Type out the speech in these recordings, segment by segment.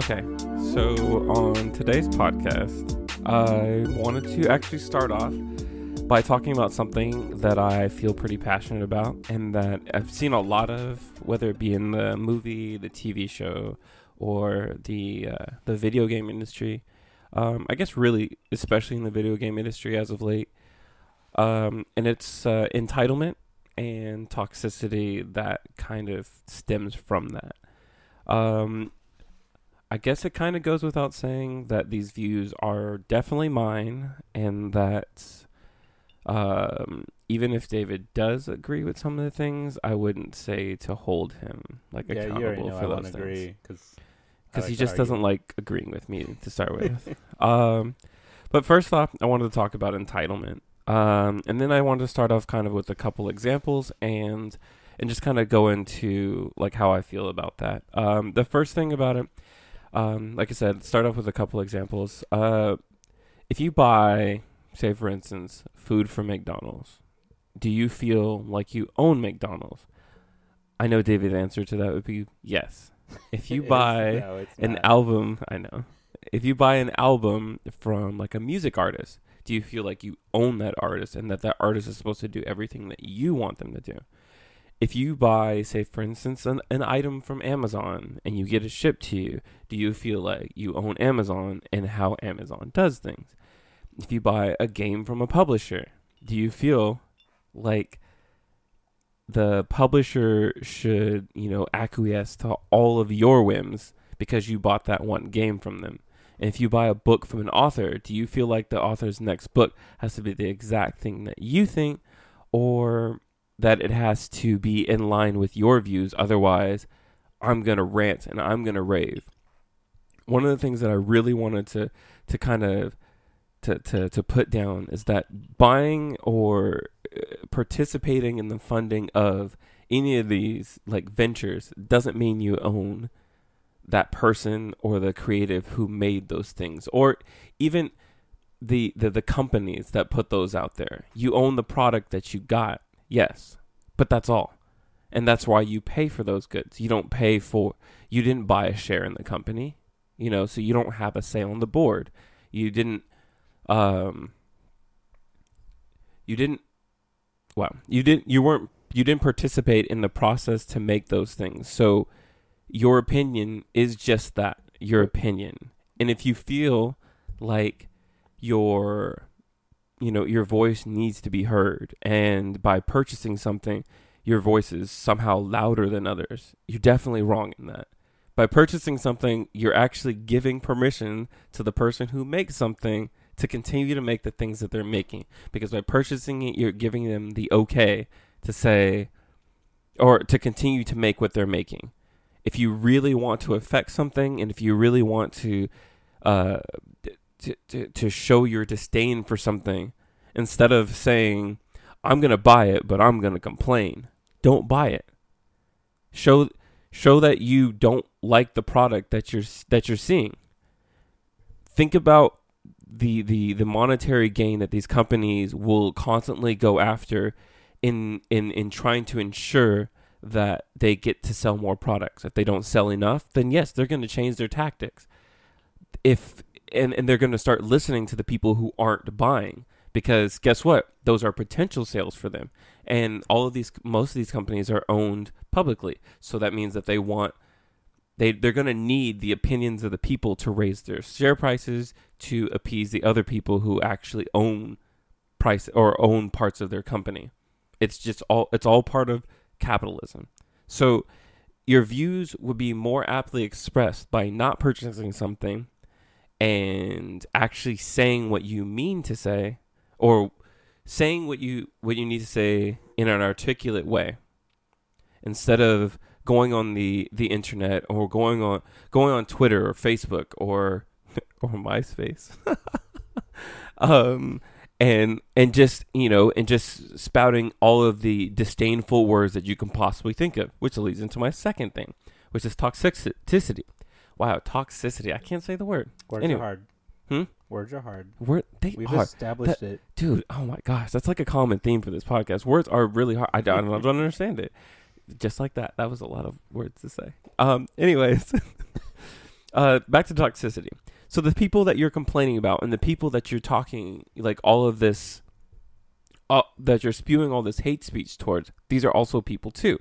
Okay, so on today's podcast, I wanted to actually start off by talking about something that I feel pretty passionate about and that I've seen a lot of, whether it be in the movie, the TV show, or the uh, the video game industry. Um, I guess really, especially in the video game industry as of late, um, and it's uh, entitlement and toxicity that kind of stems from that. Um, I guess it kind of goes without saying that these views are definitely mine, and that um, even if David does agree with some of the things, I wouldn't say to hold him like yeah, accountable know for I those things agree because because he just doesn't like agreeing with me to start with. um, but first off, I wanted to talk about entitlement, um, and then I wanted to start off kind of with a couple examples and and just kind of go into like how I feel about that. Um, the first thing about it, um, like I said, start off with a couple examples. Uh, if you buy, say for instance, food from McDonald's, do you feel like you own McDonald's? I know David's answer to that would be yes. If you buy no, an not. album i know if you buy an album from like a music artist do you feel like you own that artist and that that artist is supposed to do everything that you want them to do if you buy say for instance an, an item from amazon and you get it shipped to you do you feel like you own amazon and how amazon does things if you buy a game from a publisher do you feel like the publisher should, you know, acquiesce to all of your whims because you bought that one game from them. And if you buy a book from an author, do you feel like the author's next book has to be the exact thing that you think or that it has to be in line with your views? Otherwise, I'm going to rant and I'm going to rave. One of the things that I really wanted to to kind of to, to, to put down is that buying or uh, participating in the funding of any of these like ventures doesn't mean you own that person or the creative who made those things or even the, the the companies that put those out there you own the product that you got yes but that's all. And that's why you pay for those goods. You don't pay for you didn't buy a share in the company you know so you don't have a say on the board. You didn't um you didn't well you didn't you weren't you didn't participate in the process to make those things. So your opinion is just that your opinion. And if you feel like your you know your voice needs to be heard. And by purchasing something your voice is somehow louder than others. You're definitely wrong in that. By purchasing something you're actually giving permission to the person who makes something to continue to make the things that they're making. Because by purchasing it you're giving them the okay to say or to continue to make what they're making. If you really want to affect something and if you really want to uh to, to, to show your disdain for something instead of saying i'm going to buy it but i'm going to complain don't buy it show show that you don't like the product that you're that you're seeing think about the the the monetary gain that these companies will constantly go after in in in trying to ensure that they get to sell more products. If they don't sell enough, then yes, they're going to change their tactics. If and and they're going to start listening to the people who aren't buying because guess what? Those are potential sales for them. And all of these most of these companies are owned publicly. So that means that they want they they're going to need the opinions of the people to raise their share prices to appease the other people who actually own price or own parts of their company. It's just all it's all part of capitalism. So your views would be more aptly expressed by not purchasing something and actually saying what you mean to say or saying what you what you need to say in an articulate way instead of going on the the internet or going on going on Twitter or Facebook or or MySpace. Um and and just you know and just spouting all of the disdainful words that you can possibly think of which leads into my second thing which is toxicity wow toxicity i can't say the word Words Anyway. are hard. Hmm? Words are hard. word they We've are established it. dude oh my gosh that's like a common theme for this podcast words are really hard i don't, I don't understand it just like that that was a lot of words to say um anyways uh, back to toxicity. So the people that you're complaining about and the people that you're talking like all of this uh, that you're spewing all this hate speech towards, these are also people too.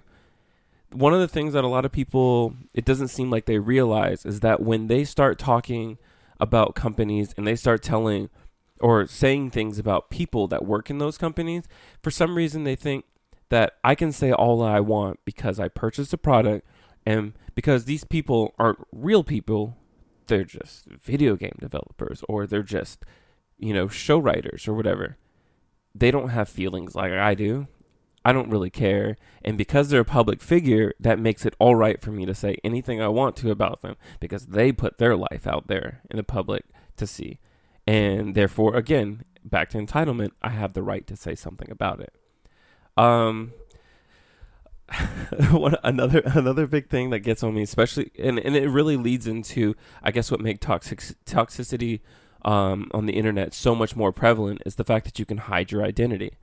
One of the things that a lot of people it doesn't seem like they realize is that when they start talking about companies and they start telling or saying things about people that work in those companies, for some reason they think that I can say all I want because I purchased a product and because these people aren't real people, they're just video game developers or they're just, you know, show writers or whatever. They don't have feelings like I do. I don't really care. And because they're a public figure, that makes it all right for me to say anything I want to about them because they put their life out there in the public to see. And therefore, again, back to entitlement, I have the right to say something about it. Um, one, another another big thing that gets on me, especially and, and it really leads into I guess what make toxic toxicity um, on the internet so much more prevalent is the fact that you can hide your identity.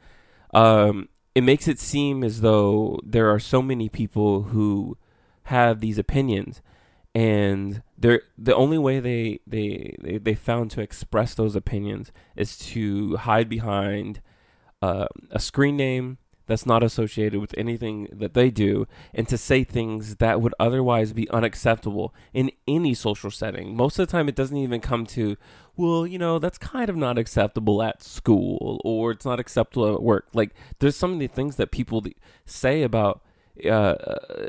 Um, it makes it seem as though there are so many people who have these opinions and they're the only way they, they they they found to express those opinions is to hide behind uh, a screen name that's not associated with anything that they do and to say things that would otherwise be unacceptable in any social setting. Most of the time, it doesn't even come to, well, you know, that's kind of not acceptable at school or it's not acceptable at work. Like, there's some of the things that people say about uh,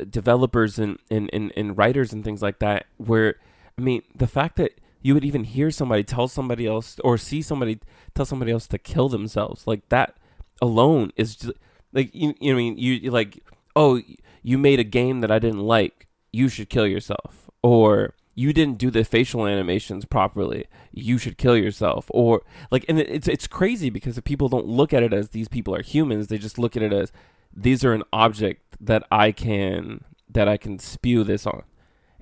developers and, and, and, and writers and things like that, where, I mean, the fact that you would even hear somebody tell somebody else or see somebody tell somebody else to kill themselves, like that alone is just like you, you know, I mean, you like, oh, you made a game that I didn't like. You should kill yourself, or you didn't do the facial animations properly. You should kill yourself, or like, and it's it's crazy because the people don't look at it as these people are humans. They just look at it as these are an object that I can that I can spew this on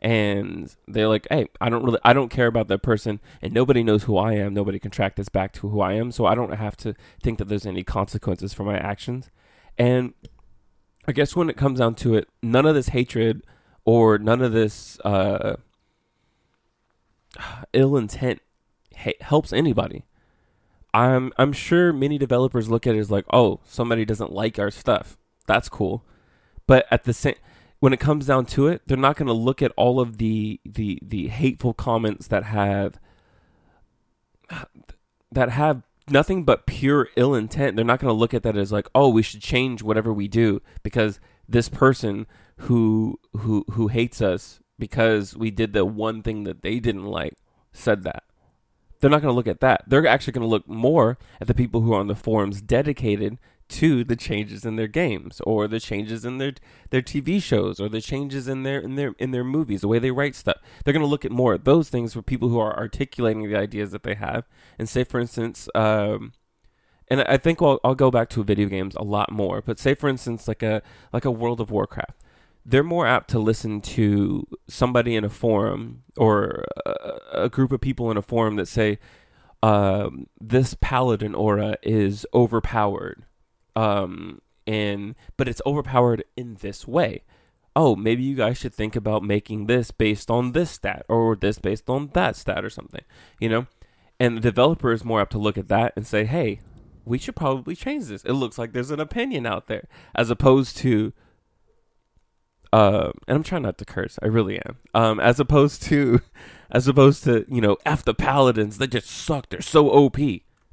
and they're like, "Hey, I don't really, I don't care about that person, and nobody knows who I am. Nobody can track this back to who I am, so I don't have to think that there's any consequences for my actions." And I guess when it comes down to it, none of this hatred or none of this uh, ill intent helps anybody. I'm I'm sure many developers look at it as like, oh, somebody doesn't like our stuff. That's cool, but at the same when it comes down to it, they're not going to look at all of the the the hateful comments that have that have nothing but pure ill intent. They're not going to look at that as like, oh, we should change whatever we do because this person who who who hates us because we did the one thing that they didn't like said that. They're not going to look at that. They're actually going to look more at the people who are on the forums dedicated to the changes in their games or the changes in their their TV shows or the changes in their in their in their movies, the way they write stuff. They're going to look at more at those things for people who are articulating the ideas that they have. And say, for instance, um, and I think I'll, I'll go back to video games a lot more. But say, for instance, like a like a World of Warcraft, they're more apt to listen to somebody in a forum or a, a group of people in a forum that say. Um, this paladin aura is overpowered um, and but it's overpowered in this way. Oh, maybe you guys should think about making this based on this stat or this based on that stat or something, you know? And the developer is more apt to look at that and say, hey, we should probably change this. It looks like there's an opinion out there, as opposed to, uh, and I'm trying not to curse. I really am. Um, as opposed to, as opposed to, you know, f the paladins. They just suck. They're so OP.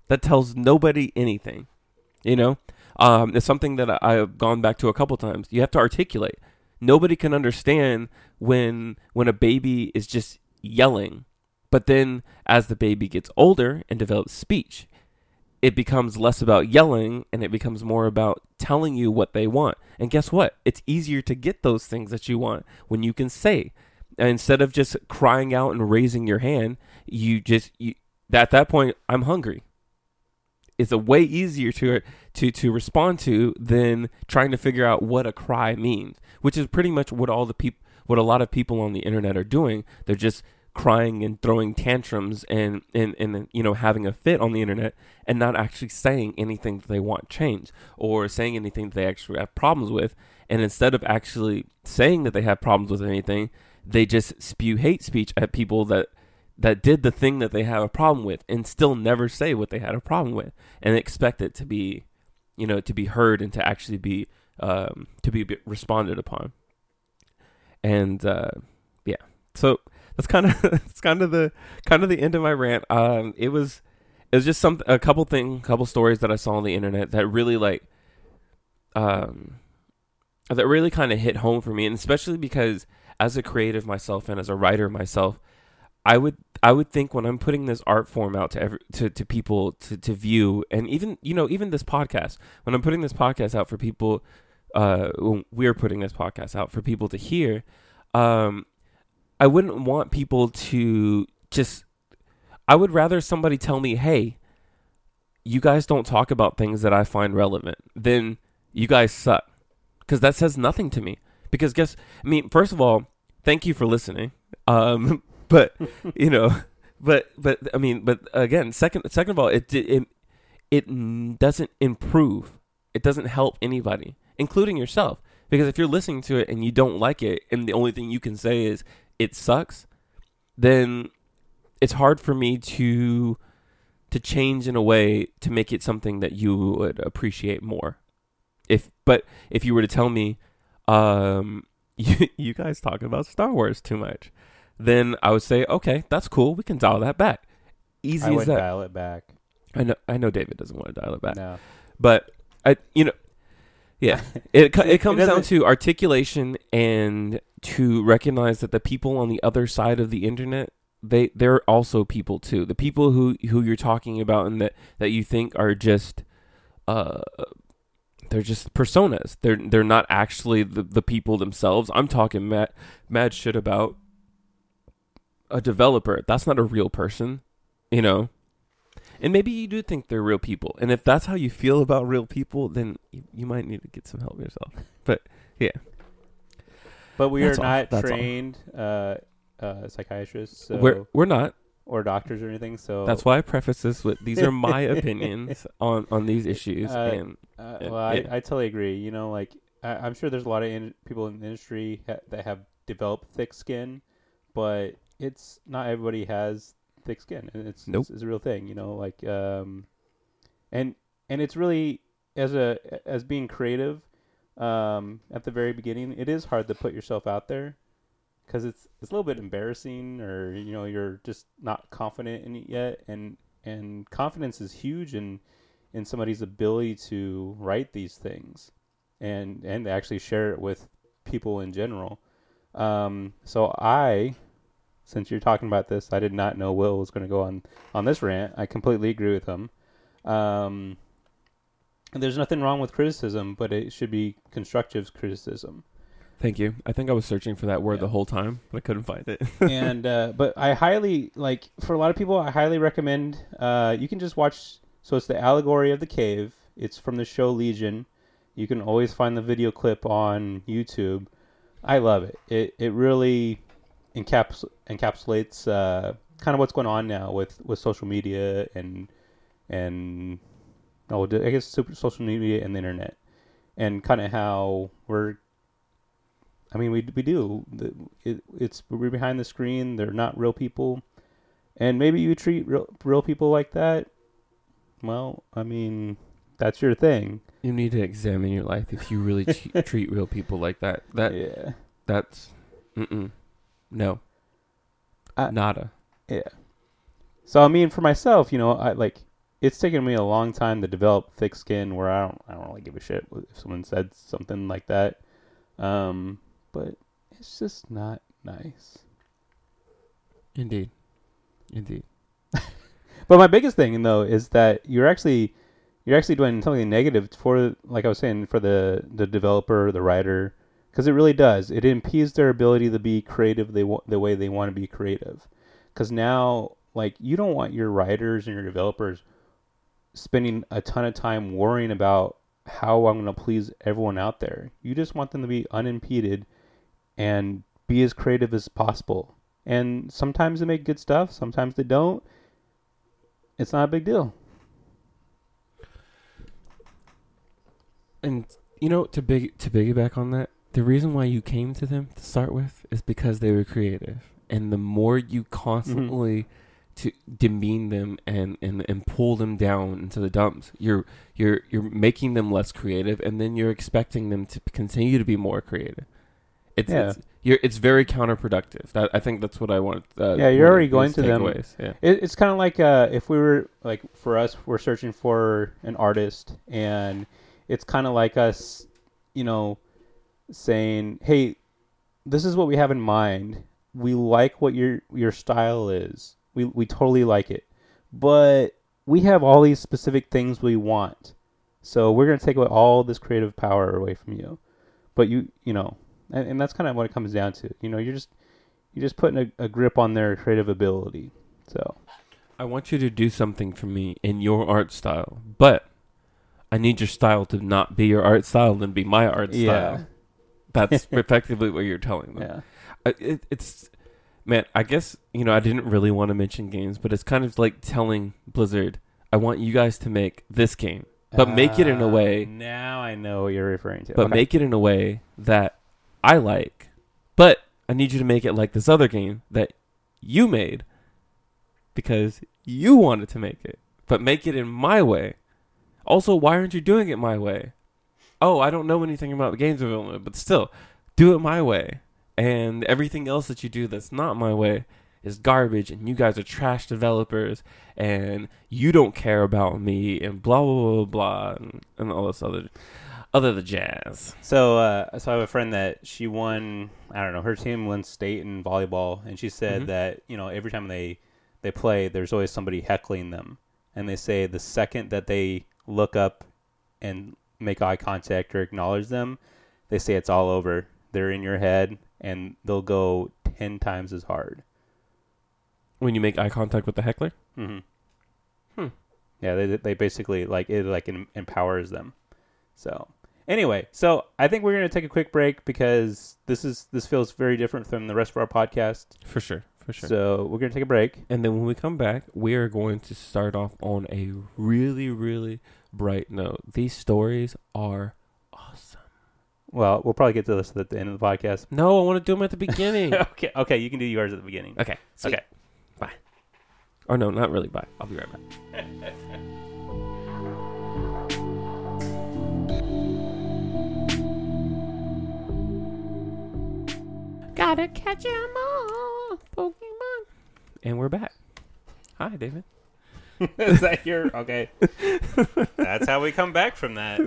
That tells nobody anything. You know, um, it's something that I, have gone back to a couple times. You have to articulate. Nobody can understand when when a baby is just yelling, but then as the baby gets older and develops speech, it becomes less about yelling and it becomes more about telling you what they want. And guess what? It's easier to get those things that you want when you can say. instead of just crying out and raising your hand, you just you, at that point, I'm hungry It's a way easier to to to respond to than trying to figure out what a cry means, which is pretty much what all the people what a lot of people on the internet are doing. They're just crying and throwing tantrums and, and, and you know having a fit on the internet and not actually saying anything that they want change or saying anything that they actually have problems with. And instead of actually saying that they have problems with anything they just spew hate speech at people that that did the thing that they have a problem with and still never say what they had a problem with and expect it to be you know to be heard and to actually be um, to be responded upon. And uh, yeah. So that's kind of that's kind of the kind of the end of my rant. Um, it was it was just some a couple thing couple stories that i saw on the internet that really like um that really kind of hit home for me and especially because as a creative myself and as a writer myself I would I would think when I'm putting this art form out to every to, to people to, to view and even you know even this podcast when I'm putting this podcast out for people uh we're putting this podcast out for people to hear um I wouldn't want people to just I would rather somebody tell me hey you guys don't talk about things that I find relevant then you guys suck cuz that says nothing to me because guess I mean first of all thank you for listening um but you know, but but I mean, but again, second second of all, it it it doesn't improve. It doesn't help anybody, including yourself. Because if you're listening to it and you don't like it, and the only thing you can say is it sucks, then it's hard for me to to change in a way to make it something that you would appreciate more. If but if you were to tell me, um, you, you guys talk about Star Wars too much, then I would say, okay, that's cool. We can dial that back. Easy I as would that. dial it back. I know. I know David doesn't want to dial it back, No. but I, you know, yeah, it it comes down to articulation and to recognize that the people on the other side of the internet they they're also people too. The people who who you're talking about and that that you think are just uh they're just personas. They're they're not actually the, the people themselves. I'm talking mad mad shit about a developer. That's not a real person, you know. And maybe you do think they're real people. And if that's how you feel about real people, then you, you might need to get some help yourself. But yeah, But we That's are all. not That's all. trained uh, uh, psychiatrists so, we're we're not. or doctors or anything. So That's why I preface this with these are my opinions on on these issues. Uh, and Uh, Yeah, well, I, yeah. I totally agree. You know, like I, I'm sure there's a lot of in, people in the industry ha- that have developed thick skin, but it's not everybody has thick skin, and it's Nope. it's, it's a real thing. You know, like um, and and it's really as a as being creative, um, at the very beginning, it is hard to put yourself out there because it's it's a little bit embarrassing, or you know, you're just not confident in it yet, and and confidence is huge in in somebody's ability to write these things and and actually share it with people in general. Um, so I, since you're talking about this, I did not know Wil was going to go on on this rant. I completely agree with him. Um, there's nothing wrong with criticism, but it should be constructive criticism. thank you. I think I was searching for that word Yeah. the whole time, but I couldn't find it. and uh, but I highly like for a lot of people, I highly recommend. Uh, you can just watch. So it's the allegory of the cave. It's from the show Legion. You can always find the video clip on YouTube. I love it. It it really encaps- encapsulates uh, kind of what's going on now with, with social media and and oh I guess super social media and the internet and kind of how we're I mean, we we do. It, it's we're behind the screen. They're not real people, and maybe you treat real, real people like that. Well, I mean, that's your thing. you need to examine your life if you really treat real people like that. That yeah, that's mm-mm. No, I- nada. yeah. So I mean, for myself, you know, I like it's taken me a long time to develop thick skin where I don't I don't really give a shit if someone said something like that. Um, but it's just not nice. Indeed, indeed. But my biggest thing though is that you're actually you're actually doing something negative for like I was saying for the the developer, the writer, because it really does. It impedes their ability to be creative they the way they want to be creative. Because now, like you don't want your writers and your developers spending a ton of time worrying about how I'm going to please everyone out there. You just want them to be unimpeded and be as creative as possible. And sometimes they make good stuff, sometimes they don't it's not a big deal. And you know, to big to piggyback on that, the reason why you came to them to start with is because they were creative, and the more you constantly to demean them and, and and pull them down into the dumps, you're you're you're making them less creative, and then you're expecting them to continue to be more creative. It's Yeah. it's you're it's very counterproductive. That I think that's what I want. Uh, Yeah, you're already going to them. Yeah. It, it's kind of like uh, if we were like for us, we're searching for an artist, and it's kind of like us, you know, saying, "Hey, this is what we have in mind. We like what your your style is. We we totally like it, but we have all these specific things we want. So we're gonna take away all this creative power away from you. But you you know, and, and that's kind of what it comes down to. You know, you're just you're just putting a, a grip on their creative ability. So." I want you to do something for me in your art style, but I need your style to not be your art style and be my art style. That's effectively what you're telling them. Yeah. I- it, it's man i guess you know i didn't really want to mention games but it's kind of like telling blizzard i want you guys to make this game but make it in a Uh, way Now I know what you're referring to. but Okay. make it in a way that i like but i need you to make it like this other game that you made because you wanted to make it but make it in my way also why aren't you doing it my way oh i don't know anything about the games development but still do it my way and everything else that you do that's not my way is garbage and you guys are trash developers and you don't care about me and blah blah blah blah and, and all this other other the jazz So, uh, so I have a friend that she won. I don't know. Her team won state in volleyball, and she said Mhm. that you know every time they they play, there's always somebody heckling them, and they say the second that they look up and make eye contact or acknowledge them, they say it's all over. They're in your head, and they'll go ten times as hard. when you make eye contact with the heckler hmm Hmm. Yeah, they they basically like it like em- empowers them. So anyway, so I think we're gonna take a quick break because this is this feels very different from the rest of our podcast. for sure for sure So we're gonna take a break. and then when we come back we are going to start off on a really really bright note these stories are awesome Well, we'll probably get to this at the end of the podcast. no i want to do them at the beginning okay, okay, you can do yours at the beginning. okay sweet. Okay. bye or no not really bye i'll be right back Gotta catch 'em all, Pokemon. And we're back. Hi, David. is that your okay? That's how we come back from that.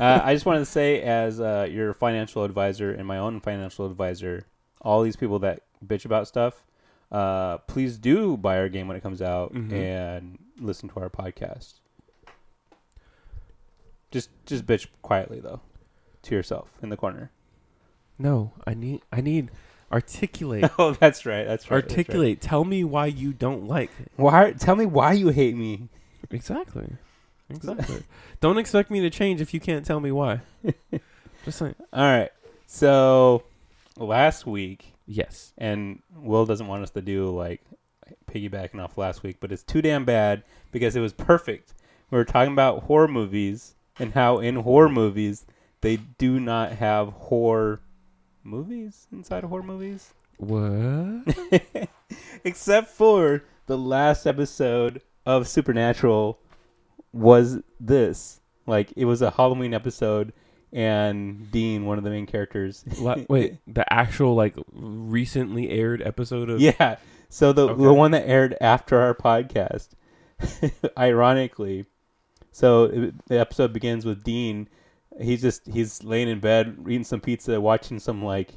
Uh, I just wanted to say, as uh, your financial advisor and my own financial advisor, all these people that bitch about stuff, uh, please do buy our game when it comes out Mhm. and listen to our podcast. Just, just bitch quietly though, to yourself in the corner. No, I need I need articulate. oh, that's right. That's right. that's right. articulate. Tell me why you don't like it. Why? Tell me why you hate me. Exactly. Exactly. don't expect me to change if you can't tell me why. Just saying. All right. So last week, Yes. and Wil doesn't want us to do like piggybacking off last week, but it's too damn bad because it was perfect. We were talking about horror movies and how in horror movies they do not have horror movies inside of horror movies, What? except for the last episode of Supernatural was this. Like it was a Halloween episode, and Dean, one of the main characters, wait, the actual like recently aired episode of Yeah. So the Okay. the one that aired after our podcast, ironically, so it, the episode begins with Dean. He's just he's laying in bed eating some pizza, watching some like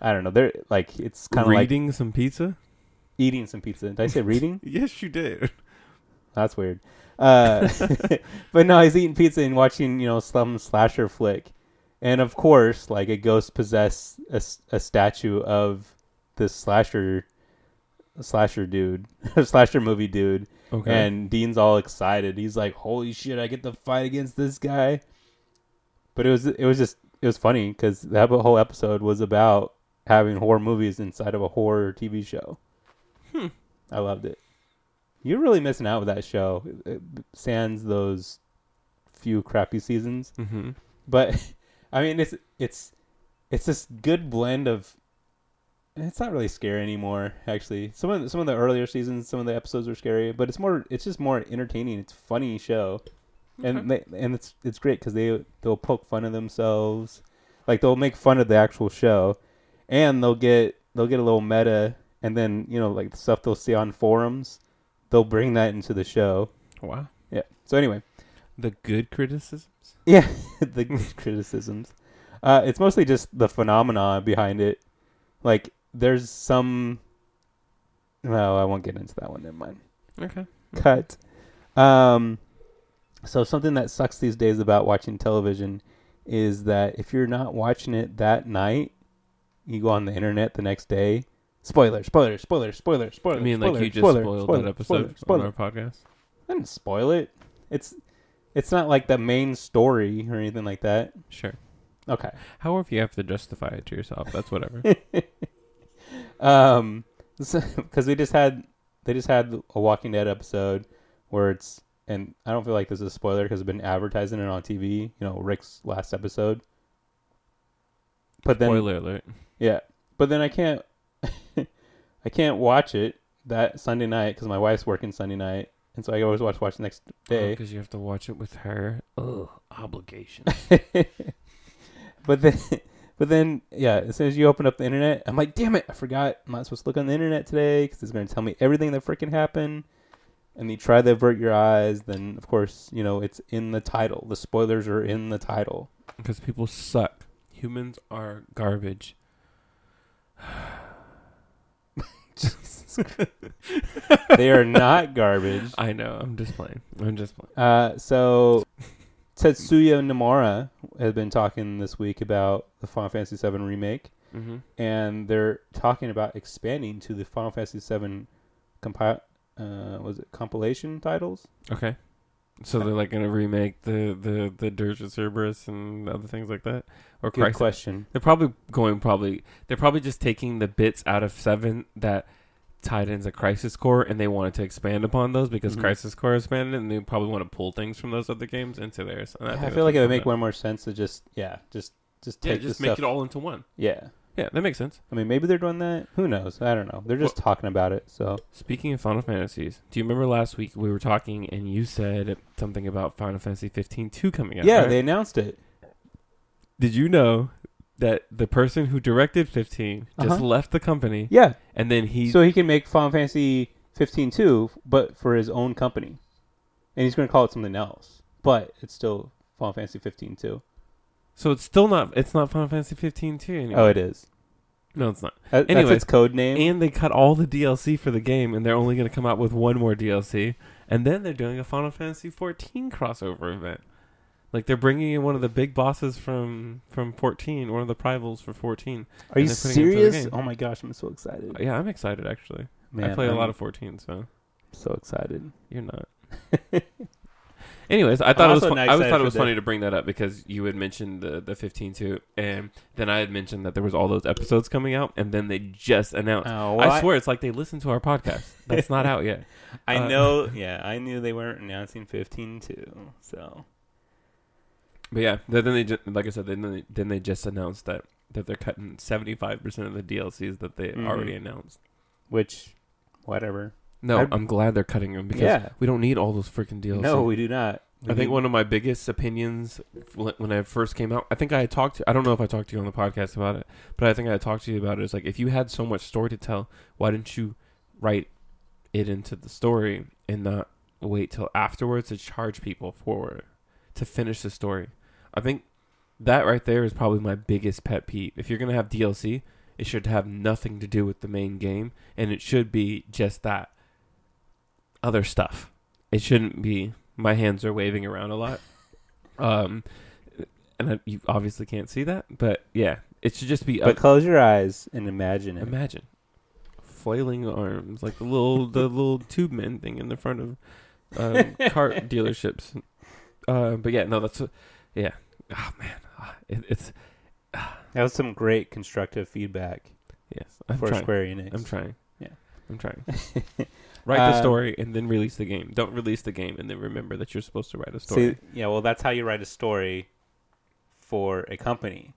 I don't know. They're like it's kind of like reading some pizza. eating some pizza. Did I say reading? Yes, you did. That's weird. Uh, but no, he's eating pizza and watching you know some slasher flick, and of course, like a ghost possess a statue of this slasher slasher dude, slasher movie dude, Okay. and Dean's all excited. He's like, "Holy shit, I get to fight against this guy!" But it was it was just it was funny because that whole episode was about having horror movies inside of a horror TV show. Hmm. I loved it. You're really missing out with that show. It, it sans those few crappy seasons. mm-hmm. But I mean, it's it's it's this good blend of. It's not really scary anymore. Actually, some of the, some of the earlier seasons, some of the episodes were scary, but it's more. It's just more entertaining. It's a funny show, and they, and it's it's great because they they'll poke fun of themselves, like they'll make fun of the actual show, and they'll get they'll get a little meta, and then you know like the stuff they'll see on forums, they'll bring that into the show. Wow. Yeah. So anyway, The good criticisms. yeah, the good criticisms. Uh, it's mostly just the phenomena behind it. Like, there's some. Well, I won't get into that one. Never mind. Okay. Cut. Um, so something that sucks these days about watching television is that if you're not watching it that night, you go on the internet the next day. Spoiler, spoiler, spoiler, spoiler, spoiler. I mean, like you just spoiler, spoiled spoiler, that episode spoiler, on our podcast. I didn't spoil it. It's it's not like the main story or anything like that. Sure. Okay. However, you have to justify it to yourself. That's whatever. um, because we just had they just had a Walking Dead episode where it's and I don't feel like this is a spoiler because I've been advertising it on TV. You know, Rick's last episode. But then, Spoiler alert. yeah, but then I can't, I can't watch it that Sunday night because my wife's working Sunday night, and so I always watch watch the next day. Oh, because you have to watch it with her. Ugh, obligation. but then, but then, yeah. As soon as you open up the internet, I'm like, damn it, I forgot. I'm not supposed to look on the internet today because it's going to tell me everything that freaking happened. And you try to avert your eyes, then of course, you know it's in the title. The spoilers are in the title. Because people suck. Humans are garbage. They are not garbage. I know. I'm just playing. I'm just playing. Uh, so Tetsuya Nomura has been talking this week about the Final Fantasy VII remake. Mm-hmm. and they're talking about expanding to the Final Fantasy VII compile. Uh, was it compilation titles? Okay. So they're like gonna remake the the the Dirge of Cerberus and other things like that, or Good Crisis. question. They're probably going probably they're probably just taking the bits out of seven that tied into Crisis Core and they wanted to expand upon those because Mhm. Crisis Core expanded and they probably want to pull things from those other games into theirs. And I, think feel like it would make one more sense to just yeah, just just Yeah, take just make stuff. it all into one. Yeah, Yeah, that makes sense. I mean maybe they're doing that. Who knows? I don't know. They're just talking about it. So Speaking of Final Fantasies, do you remember last week we were talking and you said something about Final Fantasy 15 2 coming out? yeah, right? they announced it. Did you know that the person who directed 15 just Uh-huh. left the company Yeah, and then he so he can make Final Fantasy 15 too, but for his own company, and he's going to call it something else. But it's still Final Fantasy 15 too. So it's still not it's not Final Fantasy 15 too. anymore. Oh, it is. no, it's not. That's its code name. And they cut all the DLC for the game and they're only going to come out with one more DLC and then they're doing a Final Fantasy 14 crossover event. Like they're bringing in one of the big bosses from from 14, one of the rivals for 14. Are you and they're putting it into the serious? Oh my gosh, I'm so excited. Uh, yeah, I'm excited actually. Man, I play a I'm lot of 14, so so excited. you're not. Anyways, I thought it was also fu- I always thought it was funny to bring that up because you had mentioned the the 15 too, and then I had mentioned that there was all those episodes coming out, and then they just announced. Oh, I swear, it's like they listen to our podcast. That's not out yet. I uh, know. Yeah, I knew they weren't announcing 15 too. So But yeah, then then they ju- like I said, then they, then they just announced that that they're cutting 75 percent of the DLCs that they Mhm. already announced. which, whatever. No, I'd- I'm glad they're cutting them because Yeah. we don't need all those freaking deals. No, we do not. I think one of my biggest opinions when I first came out, I think I had talked to, I don't know if I talked to you on the podcast about it, but I think I had talked to you about it. Is like, if you had so much story to tell, why didn't you write it into the story and not wait till afterwards to charge people for to finish the story? I think that right there is probably my biggest pet peeve. If you're going to have DLC, it should have nothing to do with the main game and it should be just that other stuff. It shouldn't be my hands are waving around a lot. Um, and I, you obviously can't see that, but yeah, it should just be. But close your eyes and imagine it. imagine flailing arms like the little the little tube men thing in the front of um, car dealerships. Uh, but yeah, no, that's a, yeah. Oh man, Ah, it, it's That was some great constructive feedback yes. I'm for trying. Square Enix. I'm trying. Yeah. I'm trying. Write the Um, story and then release the game. Don't release the game and then remember that you're supposed to write a story. See, yeah, well, that's how you write a story for a company.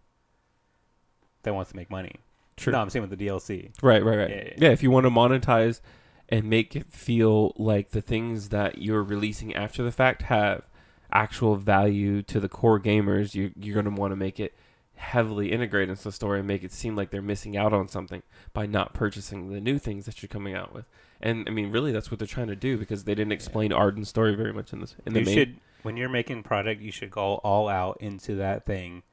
that wants to make money. True. No, I'm saying with the DLC. Right, right, right. Yeah, Yeah, yeah. if you want to monetize and make it feel like the things that you're releasing after the fact have actual value to the core gamers, you, you're going to want to make it heavily integrated into the story and make it seem like they're missing out on something by not purchasing the new things that you're coming out with. And I mean, really, that's what they're trying to do because they didn't explain Ardyn's story very much in this. In the you main. should when you're making product, you should go all out into that thing,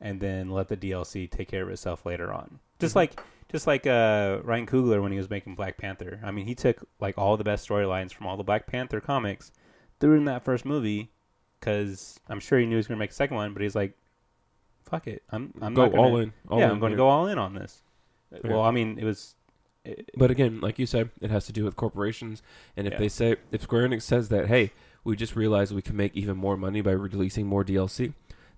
and then let the DLC take care of itself later on. Just Mhm. like just like uh, Ryan Coogler when he was making Black Panther. I mean, he took like all the best storylines from all the Black Panther comics, threw in that first movie, because I'm sure he knew he was going to make a second one, but he's like, "Fuck it, I'm I'm go not gonna, all in. All yeah, in I'm going to go all in on this." Well, I mean, it was. But again, like you said, it has to do with corporations. And if Yeah. they say, if Square Enix says that, hey, we just realized we can make even more money by releasing more DLC,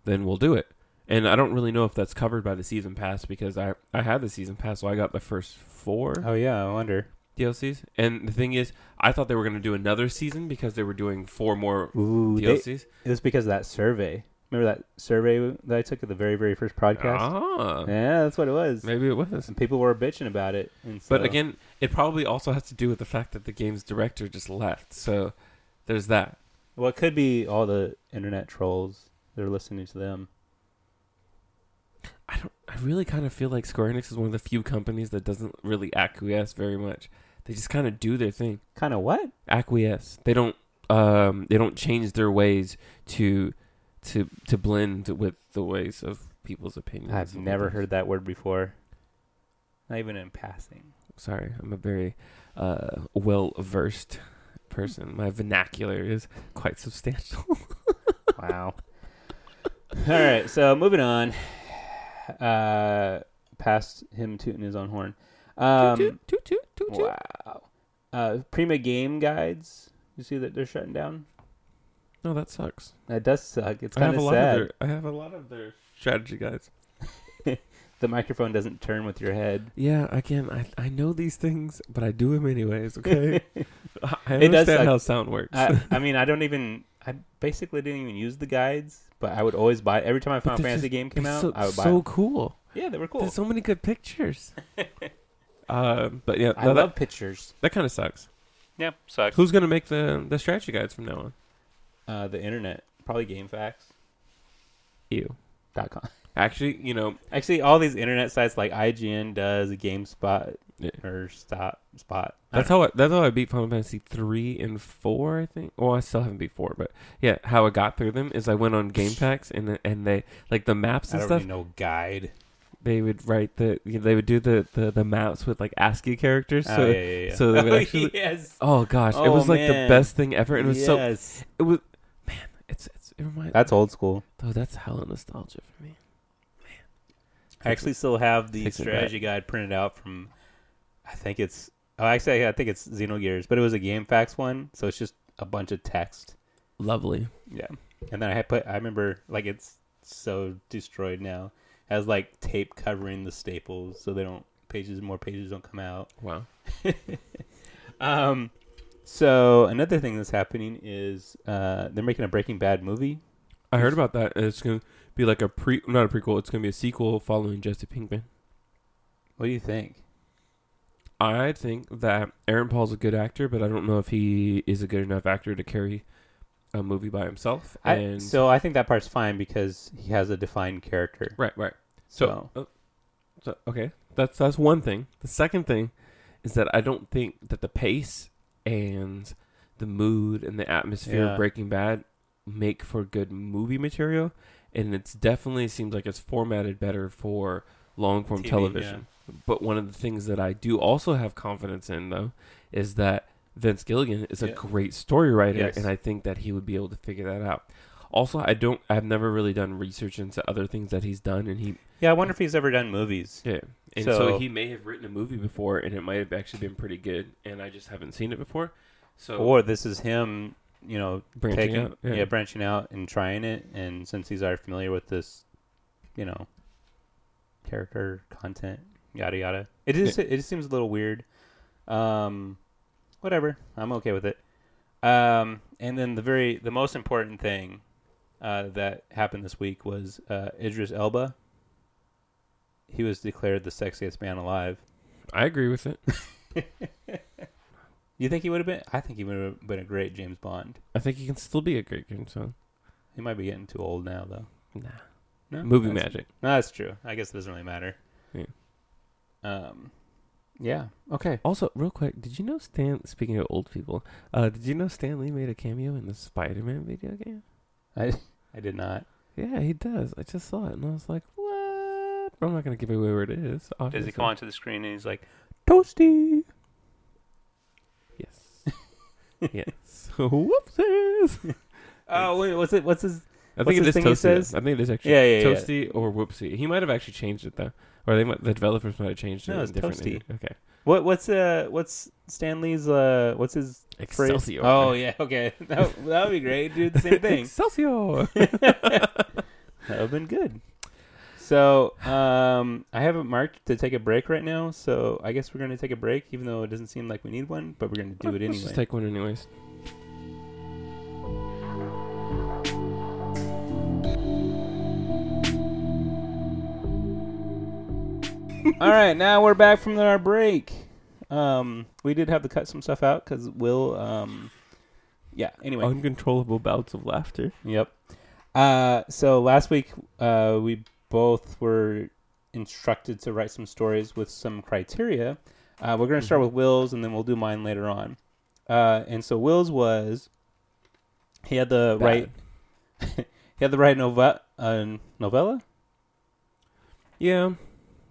then we'll do it. And I don't really know if that's covered by the season pass because I I had the season pass, so I got the first four oh yeah, I wonder. DLCs. And the thing is, I thought they were going to do another season because they were doing four more Ooh, they, DLCs. it was because of that survey. Remember that survey that I took at the very, very first podcast? Ah, Yeah, that's what it was. maybe it was. And people were bitching about it. And But again, it probably also has to do with the fact that the game's director just left. So there's that. well, it could be all the internet trolls. They're listening to them. I don't. I really kind of feel like Square Enix is one of the few companies that doesn't really acquiesce very much. They just kind of do their thing. Kind of what? Acquiesce. They don't. Um. They don't change their ways to, to to blend with the ways of people's opinions. I've never heard that word before. Not even in passing. Sorry, I'm a very uh, well versed person. My vernacular is quite substantial. Wow. all right, so moving on. Uh, past him tooting his own horn. Um, toot, toot, toot, toot, toot. wow. Uh, Prima Game Guides. You see that they're shutting down? No, that sucks. That does suck. It's I have kind a of lot sad. of their. I have a lot of their strategy guides. the microphone doesn't turn with your head. Yeah, again, I I know these things, but I do them anyways. Okay, I I It does understand how sound works. I, I mean, I don't even. I basically didn't even use the guides, but I would always buy every time I found they're Fantasy just- game came out. so, I would buy. so them. cool. Yeah, they were cool. There's so many good pictures. uh, but yeah, I no, love that pictures. that kind of sucks. Yeah, sucks. Who's gonna make the the strategy guides from now on? Uh, the internet, probably GameFAQs.com. You actually, you know, Actually, all these internet sites like IGN does, GameSpot Yeah. or Stop Spot. I That's how I, that's how I beat Final Fantasy three and four. I think. Well, I still haven't beat four, but yeah, how I got through them is I went on GameFAQs and and they like the maps I and don't stuff. need no guide. They would write the they would do the, the, the maps with like ASCII characters. So oh, yeah, yeah, yeah. so they would Oh, actually- yes. oh gosh, it Oh, was like man. the best thing ever, and it was so it was man. It's it's it reminds That's old school. oh that's hella nostalgia for me. Man, I actually still have the Takes it back. strategy guide printed out from. I think it's. Oh, actually, I think it's Xenogears, but it was a GameFAQs one, so it's just a bunch of text. lovely. Yeah, and then I had put. I remember like it's so destroyed now. It has like tape covering the staples, so they don't pages more pages don't come out. Wow. Um, so another thing that's happening is uh, they're making a Breaking Bad movie. I heard about that. It's gonna be like a pre, not a prequel. It's gonna be a sequel following Jesse Pinkman. What do you think? I think that Aaron Paul's a good actor, but I don't know if he is a good enough actor to carry a movie by himself. I, so I think that part's fine because he has a defined character. right, right. So, So, uh, so okay, that's that's one thing. The second thing is that I don't think that the pace and the mood and the atmosphere Yeah. of Breaking Bad make for good movie material, and it's definitely seems like it's formatted better for long form television. But one of the things that I do also have confidence in, though, is that Vince Gilligan is a great story writer, Yes. and I think that he would be able to figure that out. Also, I don't. I've never really done research into other things that he's done, and he yeah, I wonder if he's ever done movies. yeah, and so, So- he may have written a movie before, and it might have actually been pretty good, and I just haven't seen it before. So Or this is him, you know, branching taking, out, yeah. yeah. branching out and trying it. And since he's already familiar with this, you know, character content, yada yada, it is. It just seems a little weird. Um, whatever, I'm okay with it. Um, and then the very the most important thing uh, that happened this week was uh, Idris Elba. He was declared the sexiest man alive. I agree with it. You think he would have been? I think he would have been a great James Bond. I think he can still be a great James Bond. He might be getting too old now, though. Nah. No, Movie That's- magic. No, that's true. I guess it doesn't really matter. Yeah. Um. Yeah. Okay. Also, real quick, did you know Stan? Speaking of old people, uh, did you know Stan Lee made a cameo in the Spider-Man video game? I I did not. Yeah, he does. I just saw it and I was like, I'm not gonna give away where it is. Does he come onto the screen and he's like, "Toasty"? Yes. yes. Whoopsies. Oh wait, what's it? What's his? I think it his is thing he Toasty. says? I think it is actually Yeah, yeah, yeah. Toasty or Whoopsie. He might have actually changed it though, or they might, the developers might have changed it. No, in it's different Toasty. Okay. What what's uh what's Stan Lee's uh what's his phrase? Excelsior. Oh yeah, okay. That that would be great. Do the same thing. Excelsior. that would have been good. So um I haven't marked to take a break right now, so I guess we're gonna take a break, even though it doesn't seem like we need one, but we're gonna do it anyway. Let's just take one anyways. All right, now we're back from our break. Um, we did have to cut some stuff out because Wil. Um, yeah. Anyway. Uncontrollable bouts of laughter. Yep. Uh, so last week, uh, we both were instructed to write some stories with some criteria. Uh, we're going to start Mhm. with Wil's, and then we'll do mine later on. Uh, and so Wil's was he had the right he had the right nova uh, novella Yeah,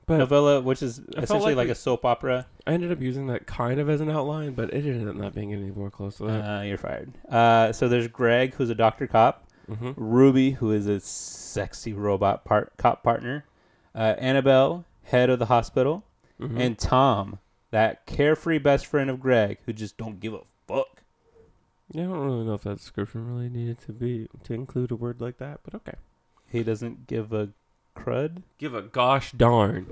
but novella, which is felt essentially like like, we- a soap opera. I ended up using that kind of as an outline, but it ended up not being any more close to that. Uh, you're fired. Uh, so there's Greg, who's a doctor cop. Mm-hmm. Ruby, who is a sexy robot part, cop partner, uh, Annabelle, head of the hospital, Mm-hmm. and Tom, that carefree best friend of Greg, who just don't give a fuck. yeah, I don't really know if that description really needed to be to include a word like that, but okay. He doesn't give a crud, Give a gosh darn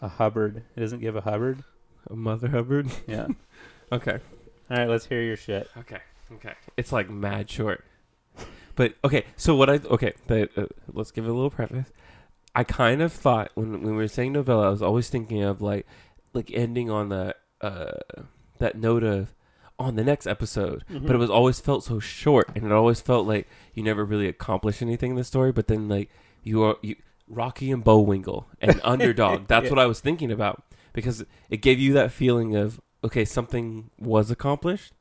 a Hubbard. He doesn't give a Hubbard. a Mother Hubbard. Yeah. okay, All right, let's hear your shit. okay, okay. It's like mad short, but okay. So what I okay, the, uh, let's give it a little preface. I kind of thought when when we were saying novella, I was always thinking of like like ending on the uh that note of on the next episode. Mm-hmm. but it was always felt so short and it always felt like you never really accomplished anything in the story but then like you are you rocky and Bullwinkle and underdog that's Yeah. what i was thinking about because it gave you that feeling of okay something was accomplished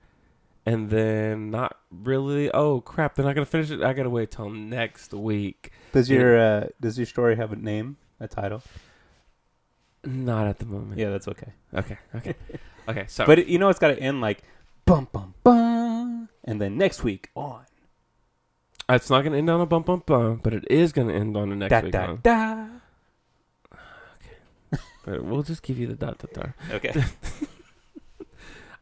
and then not really oh crap they're not gonna finish it i gotta wait till next week Does your uh, does your story have a name, a title? not at the moment Yeah, that's okay. okay okay okay so But it, you know, it's got to end like bum bum bum, and then next week on it's not gonna end on a bump bump bump but it is gonna end on a next da week da on. da. But we'll just give you the dot dot dot Okay.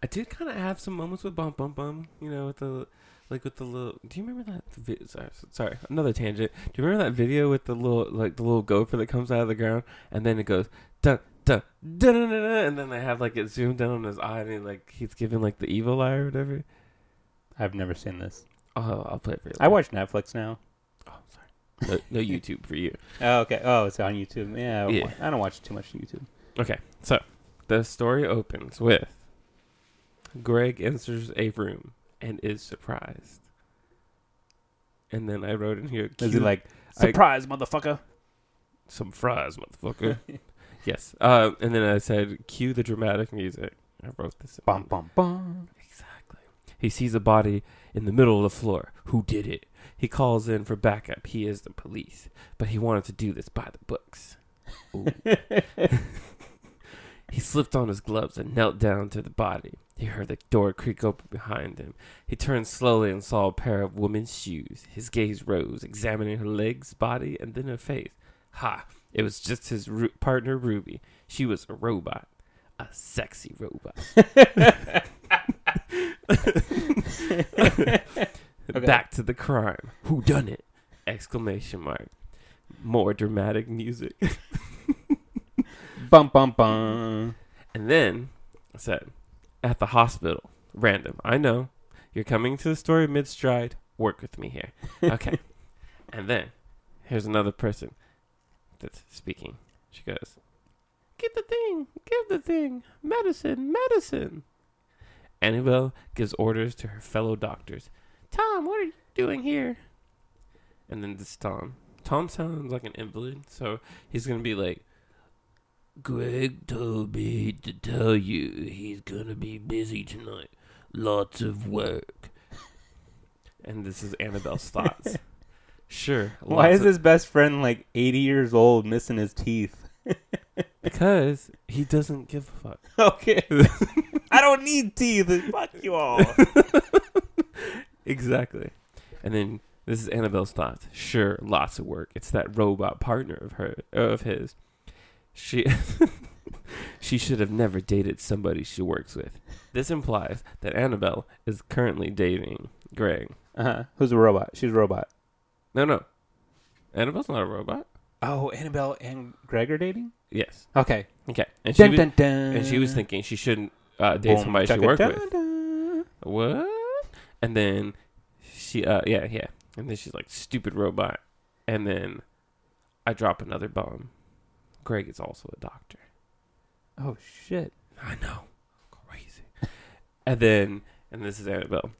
I did kind of have some moments with bum bum bum, you know, with the like with the little. Do you remember that? Vi- sorry, sorry, another tangent. Do you remember that video with the little like the little gopher that comes out of the ground and then it goes dun dun dun dun, dun, dun and then they have like it zoomed in on his eye and he, like he's giving like the evil eye or whatever. I've never seen this. Oh, I'll play it for you. I watch Netflix now. Oh, sorry. No, no YouTube for you. Oh, okay. Oh, it's on YouTube. Yeah, I Yeah. I don't watch too much YouTube. Okay, so the story opens with Greg enters a room and is surprised. And then I wrote in here, Is he "Cue like I- surprise, motherfucker? some fries, motherfucker? yes. Uh, and then I said, cue the dramatic music. I wrote this. Bum bum bum. Exactly. He sees a body in the middle of the floor. Who did it? He calls in for backup. He is the police, but he wanted to do this by the books. He slipped on his gloves and knelt down to the body. He heard the door creak open behind him. He turned slowly and saw a pair of woman's shoes. His gaze rose, examining her legs, body, and then her face. Ha! It was just his ru- partner, Ruby. She was a robot. A sexy robot. Back to the crime. Who done it? Exclamation mark. More dramatic music. Bum bum bum. And then I said, at the hospital, random. I know you're coming to the story mid stride. Work with me here. Okay. and then here's another person. that's speaking. She goes, "Get the thing, give the thing, medicine, medicine." Annabelle gives orders to her fellow doctors. Tom, what are you doing here? And then this Tom. Tom sounds like an invalid, so he's gonna be like, Greg told me to tell you he's gonna be busy tonight. Lots of work. And this is Annabelle's thoughts. Sure. Why lots is of- his best friend like 80 years old, missing his teeth? Because he doesn't give a fuck. okay. I don't need teeth. Fuck you all. Exactly. And then this is Annabelle's thoughts. Sure, lots of work. It's that robot partner of her of his. She she should have never dated somebody she works with. This implies that Annabelle is currently dating Greg. Uh-huh. Who's a robot? She's a robot. No, no. Annabelle's not a robot. Oh, Annabelle and Greg are dating? Yes. Okay. Okay. And she Dun, was, dun, dun. and she was thinking she shouldn't uh, date Boom, somebody she worked with. What? And then she, uh, yeah, yeah. And then she's like, stupid robot. And then I drop another bomb. Greg is also a doctor. Oh, shit. I know. Crazy. and then, and this is Annabelle.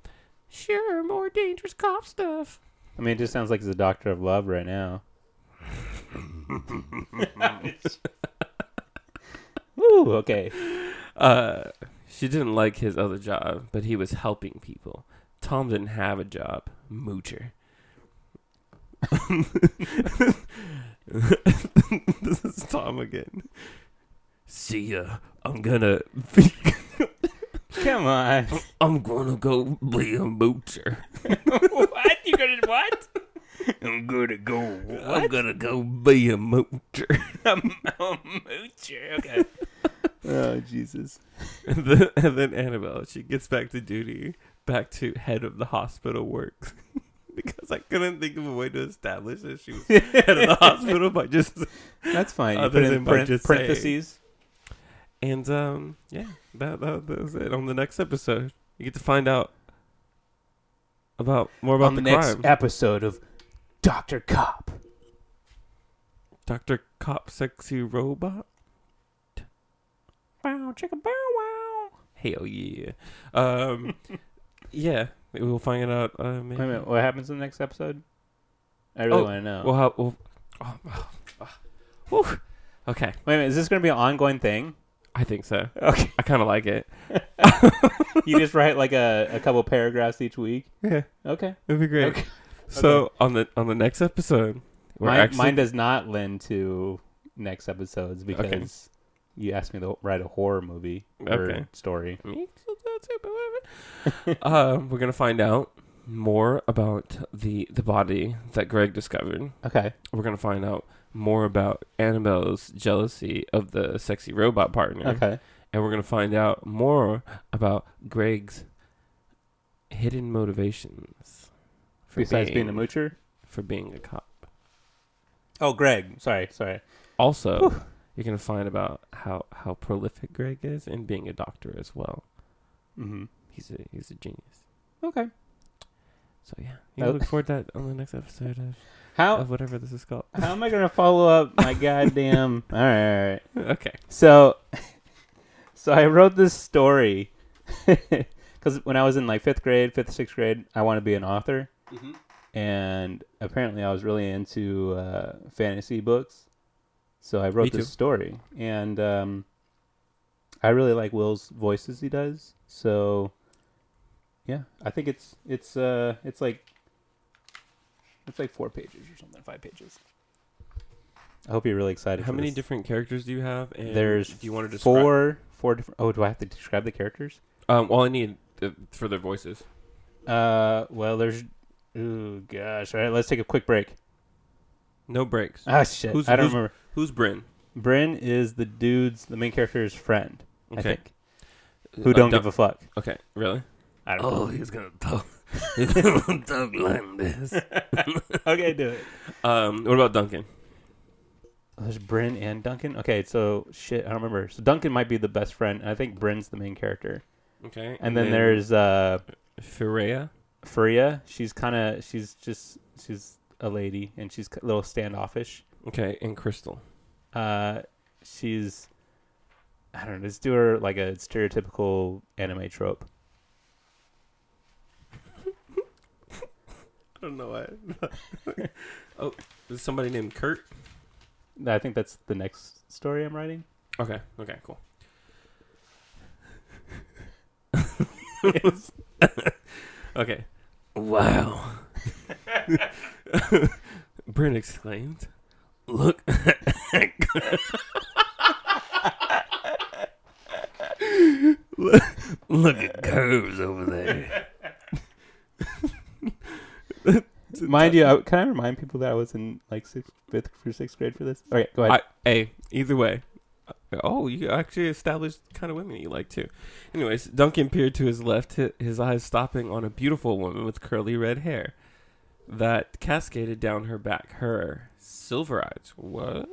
Sure, more dangerous cop stuff. I mean, it just sounds like he's a doctor of love right now. Ooh, okay. Uh, she didn't like his other job, but he was helping people. Tom didn't have a job. Moocher. this is Tom again. See ya. I'm gonna Come on. I'm gonna go be a moocher. what? You gonna what? I'm gonna go. I'm gonna go be a moocher. A moocher. Okay. oh Jesus. and, then, and then Annabelle, she gets back to duty, back to head of the hospital works. because I couldn't think of a way to establish that she was head of the hospital by just That's fine. You Other put in than by parent- just saying. parentheses. And um, yeah, that, that that was it. On the next episode, you get to find out about more about on the, the, next crime. episode of Doctor Cop. Doctor Cop, sexy robot. Wow, chicka bow wow. Hell yeah. Um, yeah, we'll find it out. Uh, maybe. Wait a minute. What happens in the next episode? I really Oh, want to know. We'll have. We'll, oh, oh, oh. Whew. Okay, Wait a minute. Is this going to be an ongoing thing? I think so. Okay. I kind of like it. you just write like a, a couple paragraphs each week. Yeah, Okay. it'd be great. Okay. So on the on the next episode, we're Mine, actually mine does not lend to next episodes because you asked me to write a horror movie or Okay. story. Me too, too, but whatever. uh, we're gonna find out more about the the body that Greg discovered. Okay. We're gonna find out more about Annabelle's jealousy of the sexy robot partner, Okay. and we're gonna find out more about Greg's hidden motivations for Besides being a moocher. for being a cop. Oh, Greg. Sorry. Sorry. Also, you're gonna find about how how prolific Greg is in being a doctor as well. Mm-hmm. He's a he's a genius. Okay. So yeah, you Oh. look forward to that on the next episode of, How of whatever this is called. how am I gonna follow up my goddamn? all right. All right. okay. So, so I wrote this story because when I was in like fifth grade, fifth sixth grade, I wanted to be an author, and apparently I was really into uh, fantasy books. So I wrote Me this too. story, and um, I really like Wil's voices he does. So, yeah, I think it's it's uh it's like it's like four pages or something, five pages. I hope you're really excited. How many this. different characters do you have? And There's do you want to describe? four four different oh do i have to describe the characters Um, all I need uh, for their voices. uh well there's ooh gosh all right let's take a quick break No breaks. ah shit Who's- i don't who's- remember Who's Bryn? bryn is the dude's the main character's friend i Okay. think who don't give a fuck Okay. Really? i don't Oh, know he's gonna talk. He's gonna talk like this. okay do it Um, what about Duncan? there's bryn and duncan okay so shit i don't remember so duncan might be the best friend and i think bryn's the main character Okay. and, then, there's uh Firea. Faria. She's kind of she's just she's a lady and she's a little standoffish. Okay, and Crystal. Uh, she's I don't know. Let's do her like a stereotypical anime trope. I don't know why. oh, is somebody named Kurt? I think that's the next story I'm writing. Okay, okay, cool. Okay. Wow. Bryn exclaimed. Look. look, look at curves over there. Mind you, I, can I remind people that I was in like sixth, fifth, or sixth grade for this? Okay, go ahead. I, hey, either way. Uh, oh, you actually established the kind of women you like too. Anyways, Duncan peered to his left, his eyes stopping on a beautiful woman with curly red hair that cascaded down her back. Her silver eyes. What?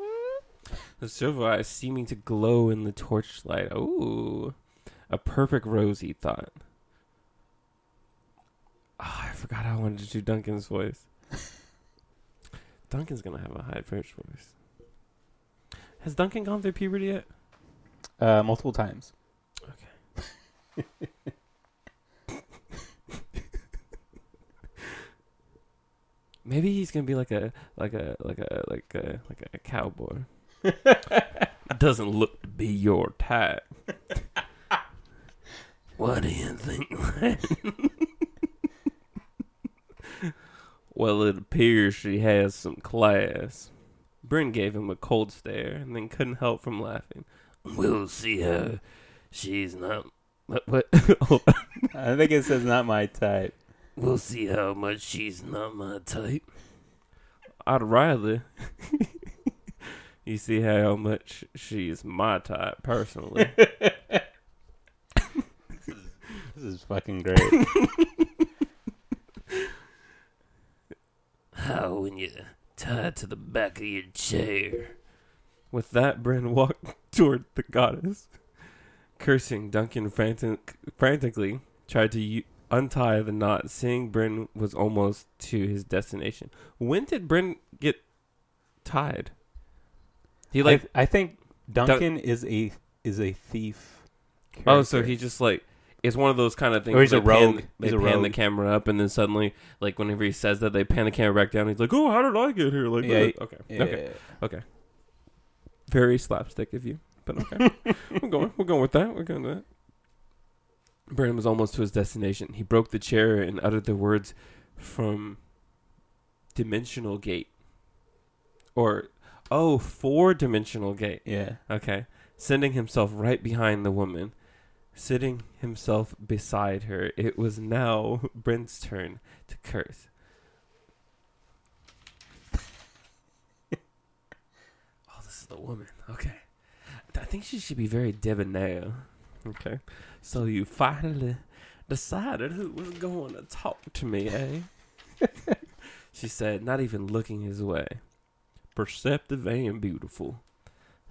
The silver eyes seeming to glow in the torchlight. Ooh. A perfect rose, he thought. Oh, I forgot I wanted to do Duncan's voice. Duncan's gonna have a high pitched voice. Has Duncan gone through puberty yet? uh, multiple times. Maybe he's gonna be like a like a like a like a like a cowboy. Doesn't look to be your type. what do you think? well, it appears she has some class. Bryn gave him a cold stare and then couldn't help from laughing. We'll see her. she's not. What? what? I think it says not my type. We'll see how much she's not my type. I'd rather you see how much she's my type personally. This is fucking great. How when you tied to the back of your chair. With that, Bryn walked toward the goddess. Cursing, Duncan frantic- frantically tried to u- untie the knot, seeing Bryn was almost to his destination. When did Bryn get tied? He like I, I think Duncan is a is a thief. Oh, so character. he just like it's one of those kind of things. Or he's a they pan- rogue. They He's a pan the camera up, and then suddenly, like whenever he says that, they pan the camera back down. He's like, "Oh, how did I get here?" Like, Yeah, uh, he- okay, Yeah. okay, very slapstick of you, but okay, we're going, we're going with that. We're going with that. Brandon was almost to his destination. He broke the chair and uttered the words from Dimensional Gate, or oh, four Dimensional Gate. Yeah. Okay. Sending himself right behind the woman, sitting himself beside her. It was now Brent's turn to curse. oh, this is the woman. Okay. I think she should be very debonair. Okay. So you finally decided who was going to talk to me, eh? she said, not even looking his way. Perceptive and beautiful.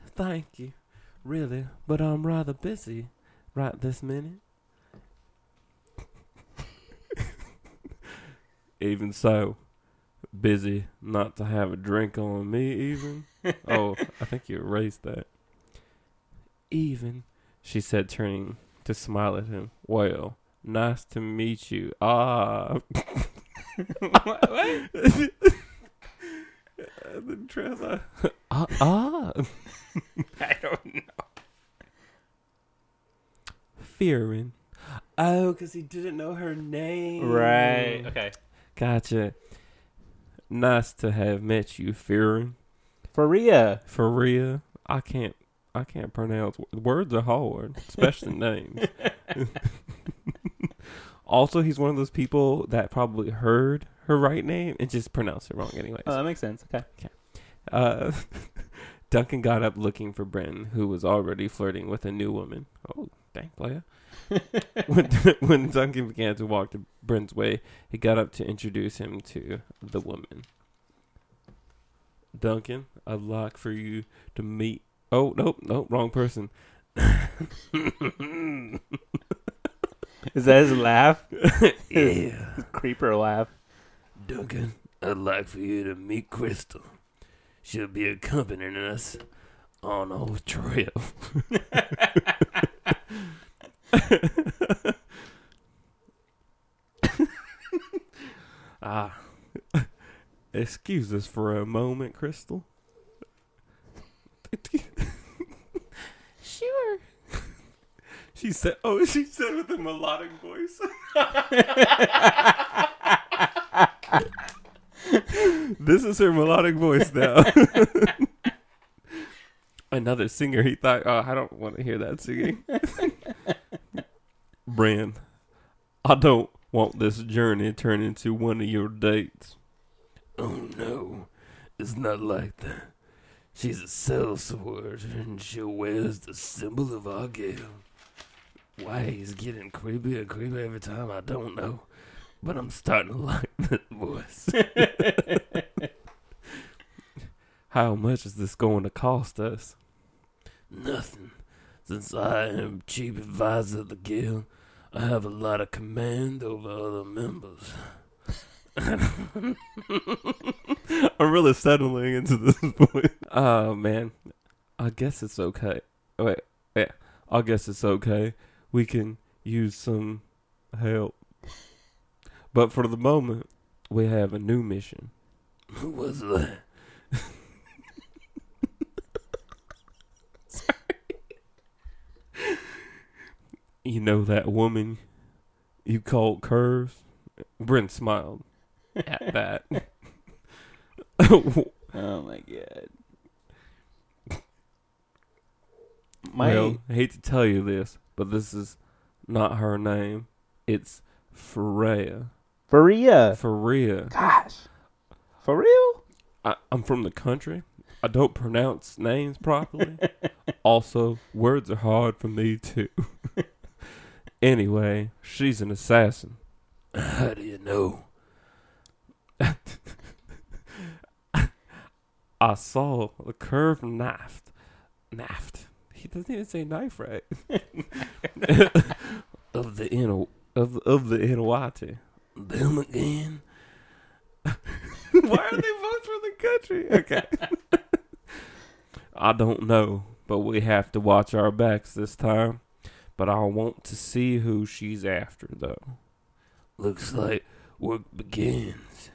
Thank you. Really, but I'm rather busy right this minute. even so, busy not to have a drink on me, even. oh, I think you erased that. Even, she said, turning to smile at him. Well, nice to meet you. Ah. what? the trans- ah, ah. I don't know. Fearing. Oh, because he didn't know her name. Right. Okay. Gotcha. Nice to have met you, Fearing. Faria. Faria. I can't. I can't pronounce wo- words are hard, especially names. also, he's one of those people that probably heard her right name and just pronounced it wrong, anyways. Oh, that makes sense. Okay. Uh, Duncan got up looking for Bren, who was already flirting with a new woman. Oh, dang, player. when, when Duncan began to walk to Bren's way, he got up to introduce him to the woman. Duncan, I'd like for you to meet. Oh, nope, nope, wrong person. Is that his laugh? yeah. Creeper laugh. Duncan, I'd like for you to meet Crystal. she'll be accompanying us on our trip. ah, excuse us for a moment, Crystal. sure. She said, "Oh, she said with a melodic voice." this is her melodic voice now. Another singer. He thought, "Oh, I don't want to hear that singing." Brand, I don't want this journey to turn into one of your dates. Oh no, it's not like that. She's a sellsword, and she wears the symbol of our guild. Why he's getting creepier and creepier every time, I don't know. But I'm starting to like this voice. How much is this going to cost us? Nothing. Since I am chief advisor of the guild, I have a lot of command over other members. I'm really settling into this point. Oh man, I guess it's okay. Wait, yeah, I guess it's okay. We can use some help, but for the moment, we have a new mission. Who was that? you know that woman you called curves? Brent smiled at that. oh my god. My well, I hate to tell you this, but this is not her name. It's Freya. Faria. Freya. Gosh. For real? I, I'm from the country. I don't pronounce names properly. also, words are hard for me too. anyway, she's an assassin. How do you know? I saw a curved knife. Knife. He doesn't even say knife right. of the N of of the NYT. Them again. Why are they both from the country? Okay. I don't know, but we have to watch our backs this time. But I want to see who she's after, though. Looks like work begins.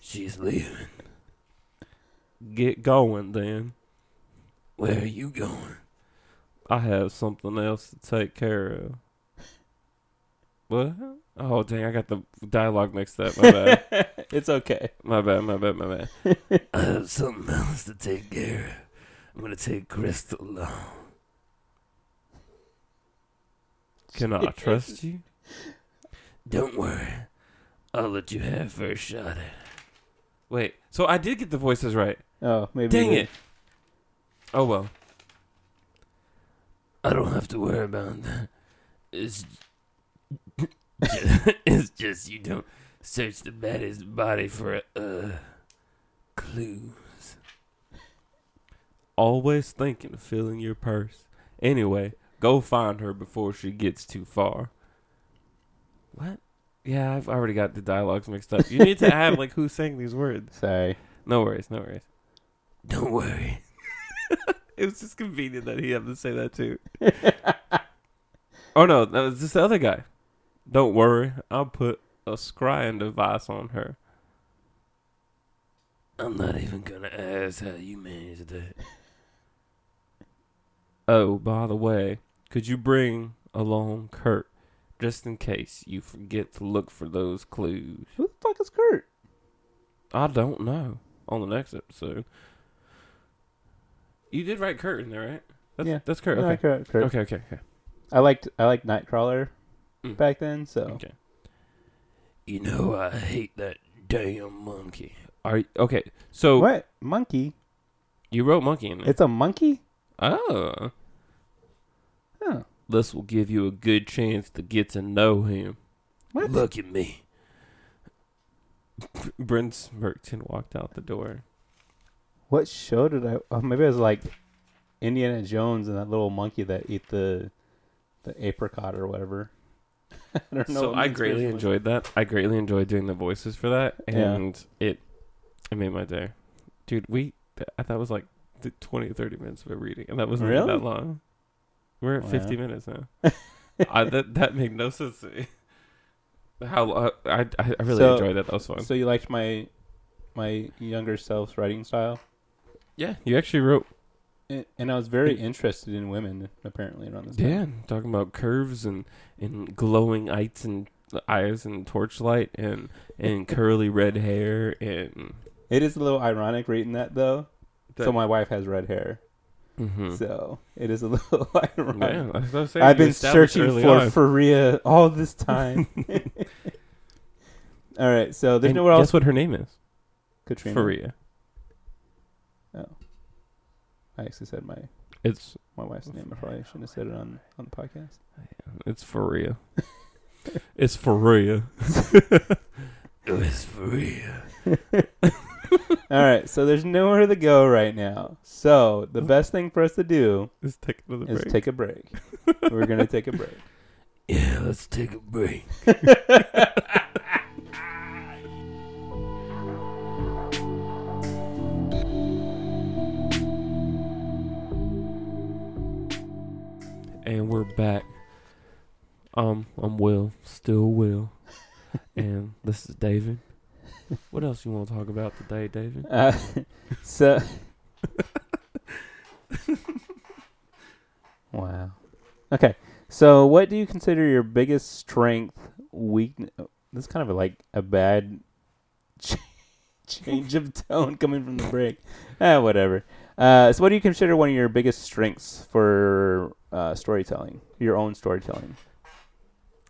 She's leaving. Get going then. Where are you going? I have something else to take care of. What? Oh dang! I got the dialogue mixed up. My bad. it's okay. My bad. My bad. My bad. I have something else to take care of. I'm gonna take Crystal along. Can I trust you? Don't worry. I'll let you have first shot at it. Wait, so I did get the voices right. Oh, maybe. Dang it. Oh well. I don't have to worry about that. It's it's just you don't search the baddest body for uh clues. Always thinking of filling your purse. Anyway, go find her before she gets too far. What? Yeah, I've already got the dialogues mixed up. You need to have like who's saying these words. Sorry. No worries, no worries. Don't worry. it was just convenient that he had to say that too. oh no, that was just the other guy. Don't worry, I'll put a scrying device on her. I'm not even gonna ask how you managed that. Oh, by the way, could you bring along Kurt just in case you forget to look for those clues? Who the fuck is Kurt? I don't know. On the next episode. You did write Kurt in there, right? That's, Yeah. That's Kurt. Yeah, Okay. Kurt, Kurt. Okay, okay, okay. I liked I liked Nightcrawler Mm. back then, so Okay. You know I hate that damn monkey. Are you, okay? So what monkey? you wrote monkey in there. It's a monkey. oh, Huh. this will give you a good chance to get to know him. What? Look at me. Brent smirked and walked out the door. What show did I? Oh, maybe it was like Indiana Jones and that little monkey that ate the the apricot or whatever. I don't know. so I greatly enjoyed that. I greatly enjoyed doing the voices for that, Yeah. and it it made my day. Dude, we I thought it was like 20 or 30 minutes of a reading, and that wasn't Really? that long. We're at Wow. 50 minutes now. I, that that made no sense to me. How uh, I I I really So- enjoyed that. That was fun. So you liked my my younger self's writing style, yeah, you actually wrote. and, and I was very interested in women apparently around this. Yeah, time. talking about curves and and glowing eyes and eyes and torchlight and and curly red hair and. it is a little ironic reading that though. That, so my wife has red hair, Mhm. so it is a little ironic. Yeah, I was saying. I've been searching for on. Faria all this time. all right, so there's And nowhere else. Guess what her name is? Katrina. Faria. I actually said my It's my wife's name. I probably shouldn't have said it on on the podcast. it's Faria. it's Faria. it's Faria. All right, so there's nowhere to go right now. So the oh. best thing for us to do Let's take another is break. take a break. We're gonna take a break. yeah, let's take a break. and we're back. Um, I'm Wil, still Wil, and this is David. What else you want to talk about today, David? Uh, so, wow. Okay, so what do you consider your biggest strength, weakness? This is kind of like a bad ch- change of tone coming from the break. Ah, whatever. Uh, so, what do you consider one of your biggest strengths for uh, storytelling? Your own storytelling.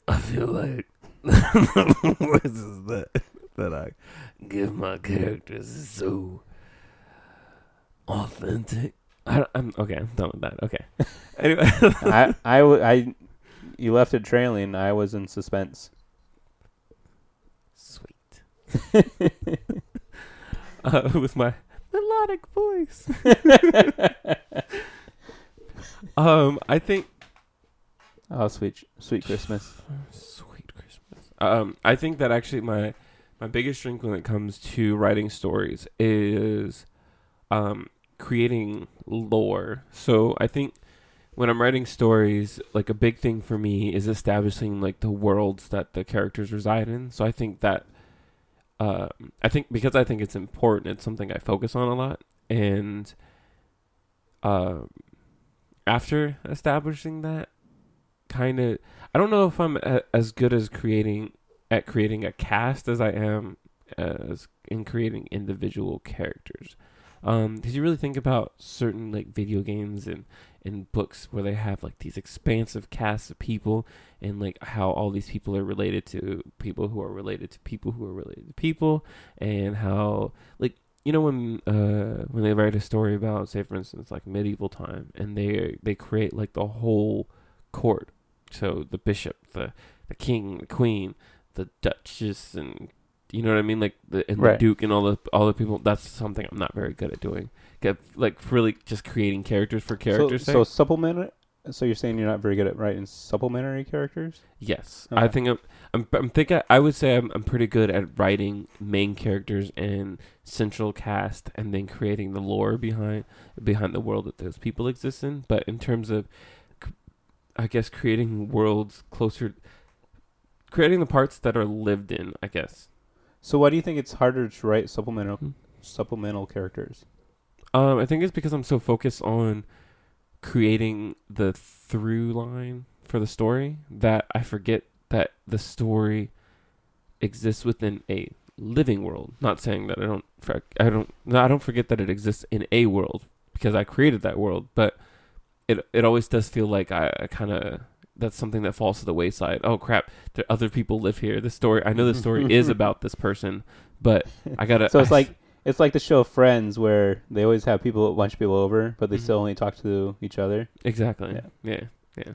I feel like this is that that I give my characters is so authentic. I, am okay. I'm done with that. Okay. Anyway, I, I, w- I, you left it trailing. I was in suspense. sweet. Uh, with my melodic voice. Um, I think Oh, sweet, sweet Christmas. Sweet Christmas. Um, I think that actually my my biggest strength when it comes to writing stories is um creating lore. So I think when I'm writing stories, like a big thing for me is establishing like the worlds that the characters reside in. So I think that um I think because I think it's important, it's something I focus on a lot. And um after establishing that kind of I don't know if I'm a, as good as creating at creating a cast as I am as in creating individual characters. Um, because you really think about certain like video games and and books where they have like these expansive casts of people and like how all these people are related to people who are related to people who are related to people and how like you know when uh when they write a story about say for instance like medieval time and they they create like the whole court. So the bishop the the king the queen the duchess and you know what i mean? Like the and Right. the duke and all the all the people. That's something i'm not very good at doing. Get, like really just creating characters for characters So, so supplement. So you're saying you're not very good at writing supplementary characters? Yes, I think I'm. I'm. I'm thinking. I would say I'm. I'm pretty good at writing main characters and central cast, and then creating the lore behind behind the world that those people exist in. But in terms of, I guess creating worlds closer, creating the parts that are lived in. I guess. So why do you think it's harder to write supplemental Hmm. supplemental characters? Um, I think it's because I'm so focused on creating the through line for the story that I forget that the story exists within a living world. Not saying that I don't, I don't, I don't forget that it exists in a world because I created that world. But it, it always does feel like I, I kind of that's something that falls to the wayside. Oh crap, there other people live here. The story, I know the story is about this person, but I gotta. So it's I- like it's like the show Friends, where they always have people, a bunch of people over, but they Mhm. still only talk to each other. exactly, Yeah. yeah.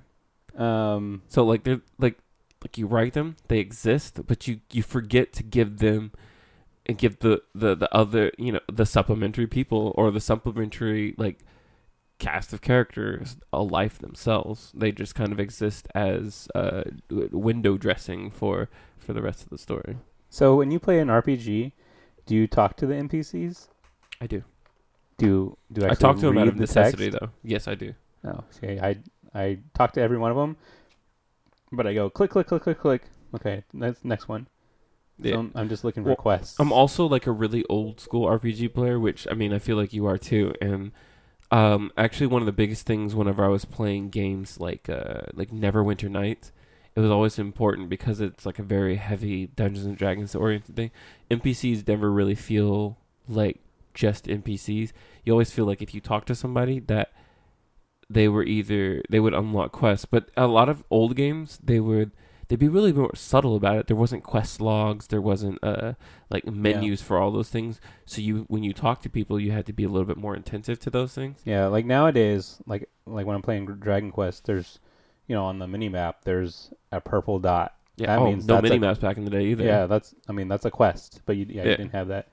Um, So like they're like like you write them, they exist, but you you forget to give them and give the the the other you know the supplementary people or the supplementary like cast of characters a life themselves. They just kind of exist as uh window dressing for for the rest of the story. so when you play an RPG, do you talk to the NPCs? I do. do do I talk to them out of the necessity, text. though. Yes, I do. Oh, see, I I talk to every one of them, but I go click click click click click. Okay, that's next one. Yeah. So I'm, I'm just looking for Well, quests. I'm also like a really old school RPG player, which I mean, I feel like you are too. And um, actually, one of the biggest things whenever I was playing games like uh, like Neverwinter Nights, it was always important because it's like a very heavy Dungeons and Dragons oriented thing. NPCs never really feel like just NPCs. You always feel like if you talk to somebody that they were either they would unlock quests, but a lot of old games they would they'd be really more subtle about it. There wasn't quest logs, there wasn't uh like menus for all those things. So you when you talk to people, you had to be a little bit more intensive to those things. yeah, like nowadays, like like when I'm playing Dragon Quest, there's you know on the mini map there's a purple dot. Yeah, That oh, means no mini maps back in the day either. Yeah, that's I mean that's a quest, but you yeah, you didn't have that.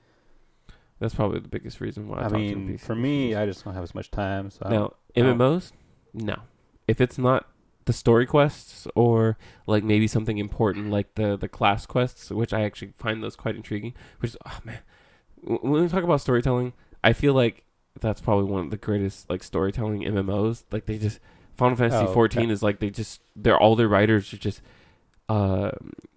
that's probably the biggest reason why. I, I mean, for me, I just don't have as much time. So I don't- now MMOs, no. If it's not the story quests or like maybe something important like the the class quests, which I actually find those quite intriguing. Which is oh man, when we talk about storytelling, I feel like that's probably one of the greatest like storytelling MMOs. Like they just Final Fantasy Oh, 14 okay. is like they just they're all their writers are just uh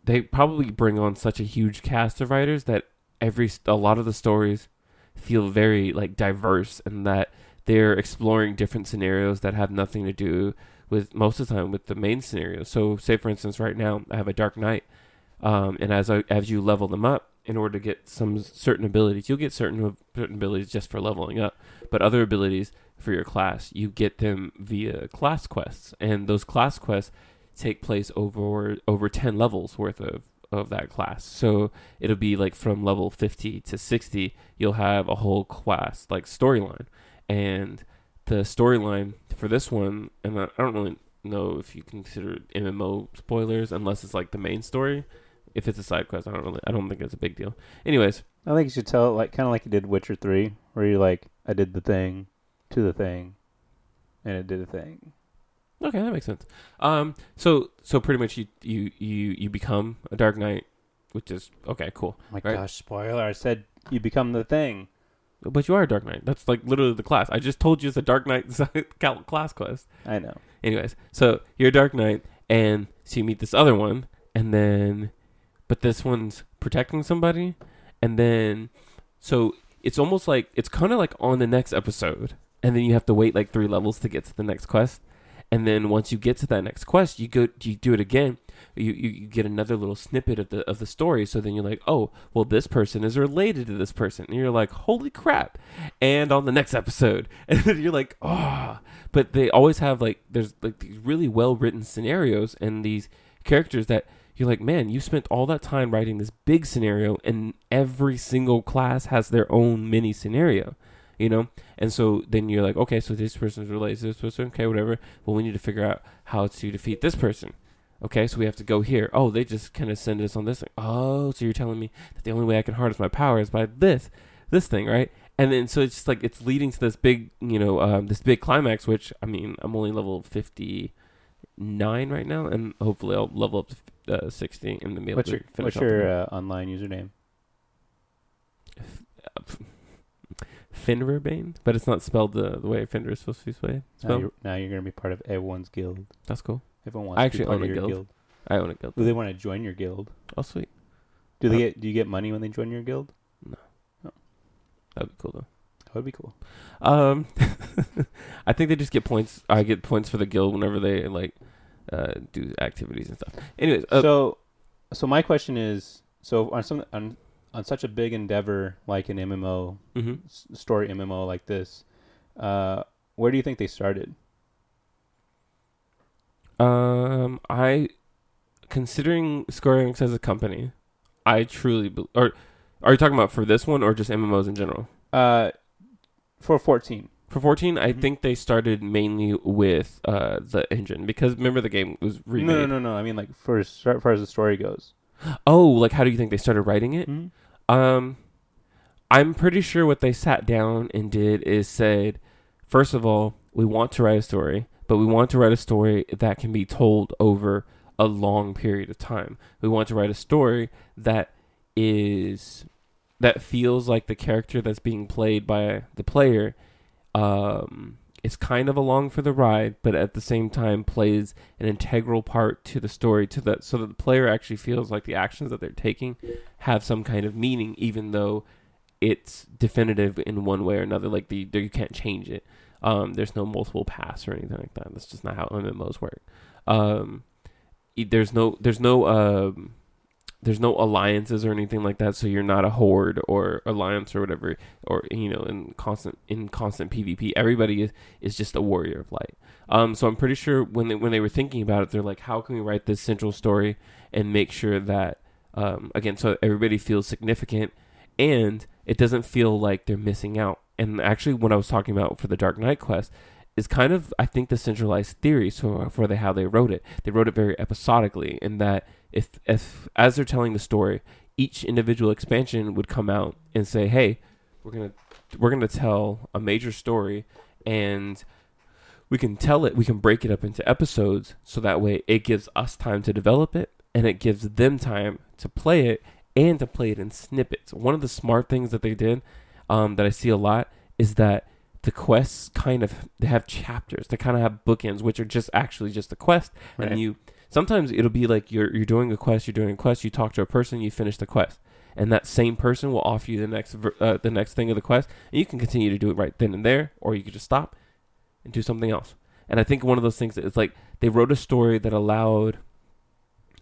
they probably bring on such a huge cast of writers that every a lot of the stories feel very like diverse and that they're exploring different scenarios that have nothing to do with most of the time with the main scenario. So, say for instance, right now I have a Dark Knight, um, and as I, as you level them up, in order to get some certain abilities, you'll get certain certain abilities just for leveling up, but other abilities for your class, you get them via class quests, and those class quests take place over over ten levels worth of of that class. So it'll be like from level 50 to 60, you'll have a whole class like storyline. And the storyline for this one, and I don't really know if you consider MMO spoilers unless it's like the main story. If it's a side quest, I don't really, I don't think it's a big deal. Anyways, I think you should tell it like kind of like you did Witcher Three, where you like I did the thing, to the thing, and it did a thing. okay, that makes sense. Um, so so pretty much you you you you become a Dark Knight, which is okay, cool. my Right. gosh, spoiler! I said you become the thing. But you are a Dark Knight. That's like literally the class. I just told you it's a Dark Knight class quest. I know. Anyways, so you're a Dark Knight, and so you meet this other one, and then, but this one's protecting somebody, and then, so it's almost like it's kind of like on the next episode, and then you have to wait like three levels to get to the next quest, and then once you get to that next quest, you go, you do it again. You, you, you get another little snippet of the of the story, so then you're like, oh, well, this person is related to this person, and you're like, holy crap! And on the next episode, and then you're like, oh, but they always have like there's like these really well written scenarios and these characters that you're like, man, you spent all that time writing this big scenario, and every single class has their own mini scenario, you know. And so then you're like, okay, so this person's related to this person, okay, whatever. Well, we need to figure out how to defeat this person. Okay, so we have to go here. Oh, they just kind of send us on this thing. Oh, so you're telling me that the only way I can harness my power is by this, this thing, right? And then so it's just like it's leading to this big, you know, um, this big climax. Which I mean, I'm only level fifty nine right now, and hopefully I'll level up to uh, sixty and then be able What's to your finish what's your uh, online username? Finverbane, but it's not spelled the, the way Fenrir is supposed to be spelled. Now you're, now you're gonna be part of everyone's guild. That's cool. Everyone wants I to actually be part own of a your guild. guild. I own a guild. Do they want to join your guild? Oh, sweet. Do they Uh, get do you get money when they join your guild? No. No. That'd be cool though. That would be cool. Um, I think they just get points. I get points for the guild whenever they like uh, do activities and stuff. Anyways, uh, so, so my question is, so on some on on such a big endeavor like an MMO mhm. s- story MMO like this, uh, where do you think they started? um, I considering Square Enix as a company, I truly be- or are you talking about for this one or just MMOs in general? Uh, for fourteen. For 14, I Mhm. think they started mainly with uh, the engine because remember the game was remade. No, no, no, no. I mean, like for as far as the story goes. Oh, like how do you think they started writing it? Mm-hmm. Um, I'm pretty sure what they sat down and did is said, first of all, we want to write a story, but we want to write a story that can be told over a long period of time. We want to write a story that is that feels like the character that's being played by the player um, is kind of along for the ride, but at the same time plays an integral part to the story, to the so that the player actually feels like the actions that they're taking have some kind of meaning, even though it's definitive in one way or another. Like the, you can't change it. Um, there's no multiple paths or anything like that. That's just not how MMOs work. Um, there's no there's no um, there's no alliances or anything like that. So you're not a horde or alliance or whatever, or you know, in constant in constant PvP. Everybody is is just a warrior of light. Um, so I'm pretty sure when they when they were thinking about it, they're like, how can we write this central story and make sure that um, again, so everybody feels significant and it doesn't feel like they're missing out. And actually, what I was talking about for the Dark Knight quest is kind of, I think, the centralized theory for for the how they wrote it. They wrote it very episodically, in that if if as they're telling the story, each individual expansion would come out and say, "Hey, we're gonna we're gonna tell a major story, and we can tell it, we can break it up into episodes, so that way it gives us time to develop it, and it gives them time to play it." And to play it in snippets. One of the smart things that they did um, that I see a lot is that the quests kind of they have chapters. They kind of have bookends, which are just actually just a quest, Right. and you sometimes it'll be like you're you're doing a quest, you're doing a quest, you talk to a person, you finish the quest, and that same person will offer you the next uh, the next thing of the quest, and you can continue to do it right then and there, or you could just stop and do something else. And I think one of those things is like they wrote a story that allowed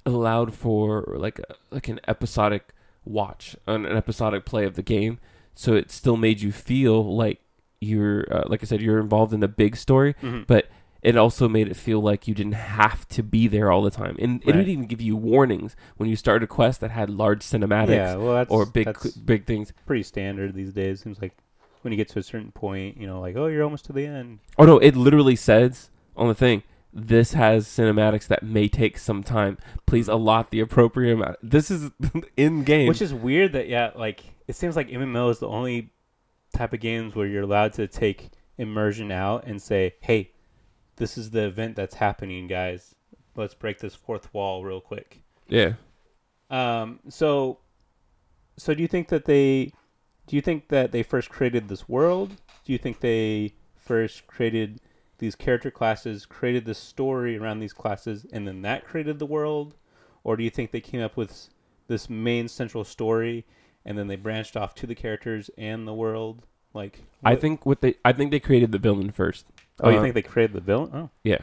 allowed for like a, like an episodic watch, an, an episodic play of the game, so it still made you feel like you're uh, like I said, you're involved in a big story, Mhm. but it also made it feel like you didn't have to be there all the time. And it Right. would even give you warnings when you started a quest that had large cinematics yeah, well, or big big things. pretty standard these days. Seems like when you get to a certain point, you know, like oh, you're almost to the end. Oh no, it literally says on the thing, this has cinematics that may take some time. Please mm-hmm. allot the appropriate amount. This is in game. Which is weird that yeah, like it seems like MMO is the only type of games where you're allowed to take immersion out and say, "Hey, this is the event that's happening, guys. Let's break this fourth wall real quick." yeah. Um, so, so do you think that they, do you think that they first created this world? Do you think they first created these character classes, created the story around these classes, and then that created the world? Or do you think they came up with this main central story, and then they branched off to the characters and the world? Like, I think what they I think they created the villain first. Oh, you uh, think they created the villain? Oh, Yeah.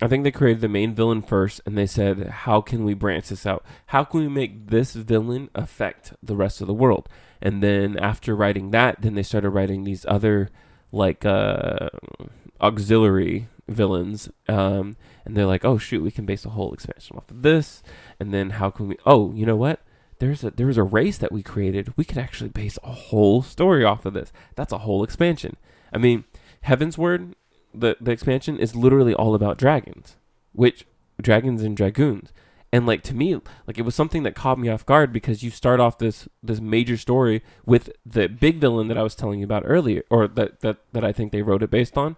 I think they created the main villain first, and they said, "How can we branch this out? How can we make this villain affect the rest of the world?" And then after writing that, then they started writing these other like uh, auxiliary villains, um, and they're like, "Oh shoot, we can base a whole expansion off of this." And then how can we? Oh, you know what? There's a there's a race that we created. We could actually base a whole story off of this. That's a whole expansion. I mean, Heavensward the the expansion is literally all about dragons, which dragons and dragoons. And like to me, like it was something that caught me off guard because you start off this this major story with the big villain that I was telling you about earlier, or that that that I think they wrote it based on,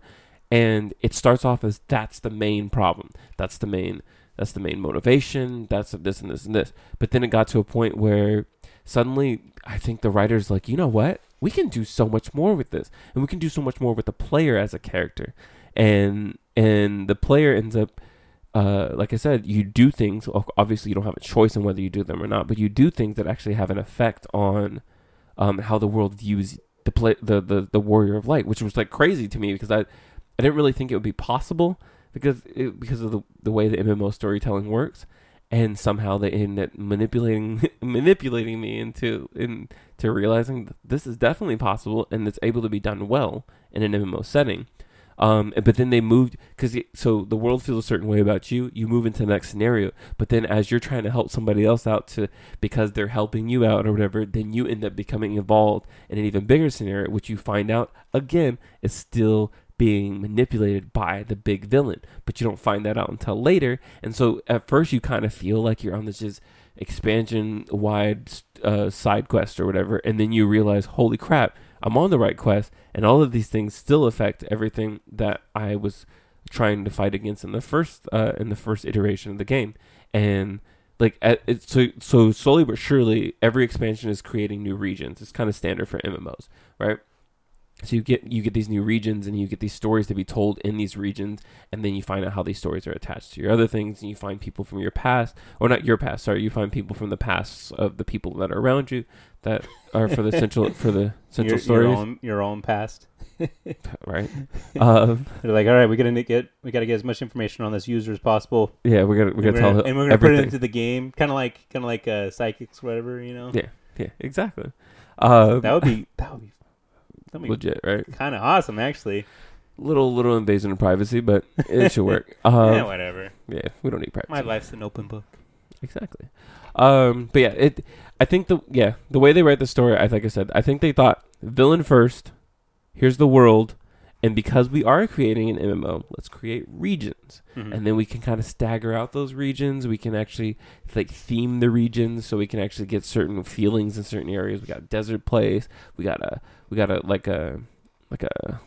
and it starts off as that's the main problem, that's the main that's the main motivation, that's this and this and this. But then it got to a point where suddenly I think the writers like, you know what, we can do so much more with this, and we can do so much more with the player as a character, and and the player ends up. Uh, like I said, you do things. Obviously, you don't have a choice in whether you do them or not, but you do things that actually have an effect on um, how the world views the play, the, the the warrior of light, which was like crazy to me because I I didn't really think it would be possible because it, because of the the way the MMO storytelling works, and somehow they end up manipulating manipulating me into into realizing this is definitely possible and it's able to be done well in an MMO setting. Um, but then they moved because so the world feels a certain way about you. You move into the next scenario, but then as you're trying to help somebody else out to because they're helping you out or whatever, then you end up becoming involved in an even bigger scenario, which you find out again is still being manipulated by the big villain. But you don't find that out until later, and so at first you kind of feel like you're on this just expansion wide uh, side quest or whatever, and then you realize, holy crap, I'm on the right quest, and all of these things still affect everything that I was trying to fight against in the first uh, in the first iteration of the game. And like so so slowly but surely every expansion is creating new regions. It's kind of standard for MMOs, right? So you get you get these new regions and you get these stories to be told in these regions, and then you find out how these stories are attached to your other things, and you find people from your past, or not your past, sorry, you find people from the past of the people that are around you that are for the central for the central your, stories, Your own, your own past. right? Um, They're like, all right, we gotta get we gotta get as much information on this user as possible. yeah, we're gonna we're gonna, tell and we're gonna put it into the game, kind of like kind of like uh, psychics, whatever you know. Yeah. yeah, exactly. Um, That would be that would be that would be legit, right? kind of awesome, actually. Little little invasion of privacy, but it should work. Um, yeah, whatever. yeah, we don't need privacy. My life's an open book. Exactly. Um, but yeah, it. I think the yeah the way they write the story, I like I said, I think they thought villain first. Here's the world, and because we are creating an MMO, let's create regions, Mhm. and then we can kind of stagger out those regions. We can actually like theme the regions, so we can actually get certain feelings in certain areas. We got desert place. We got a we got a like a like a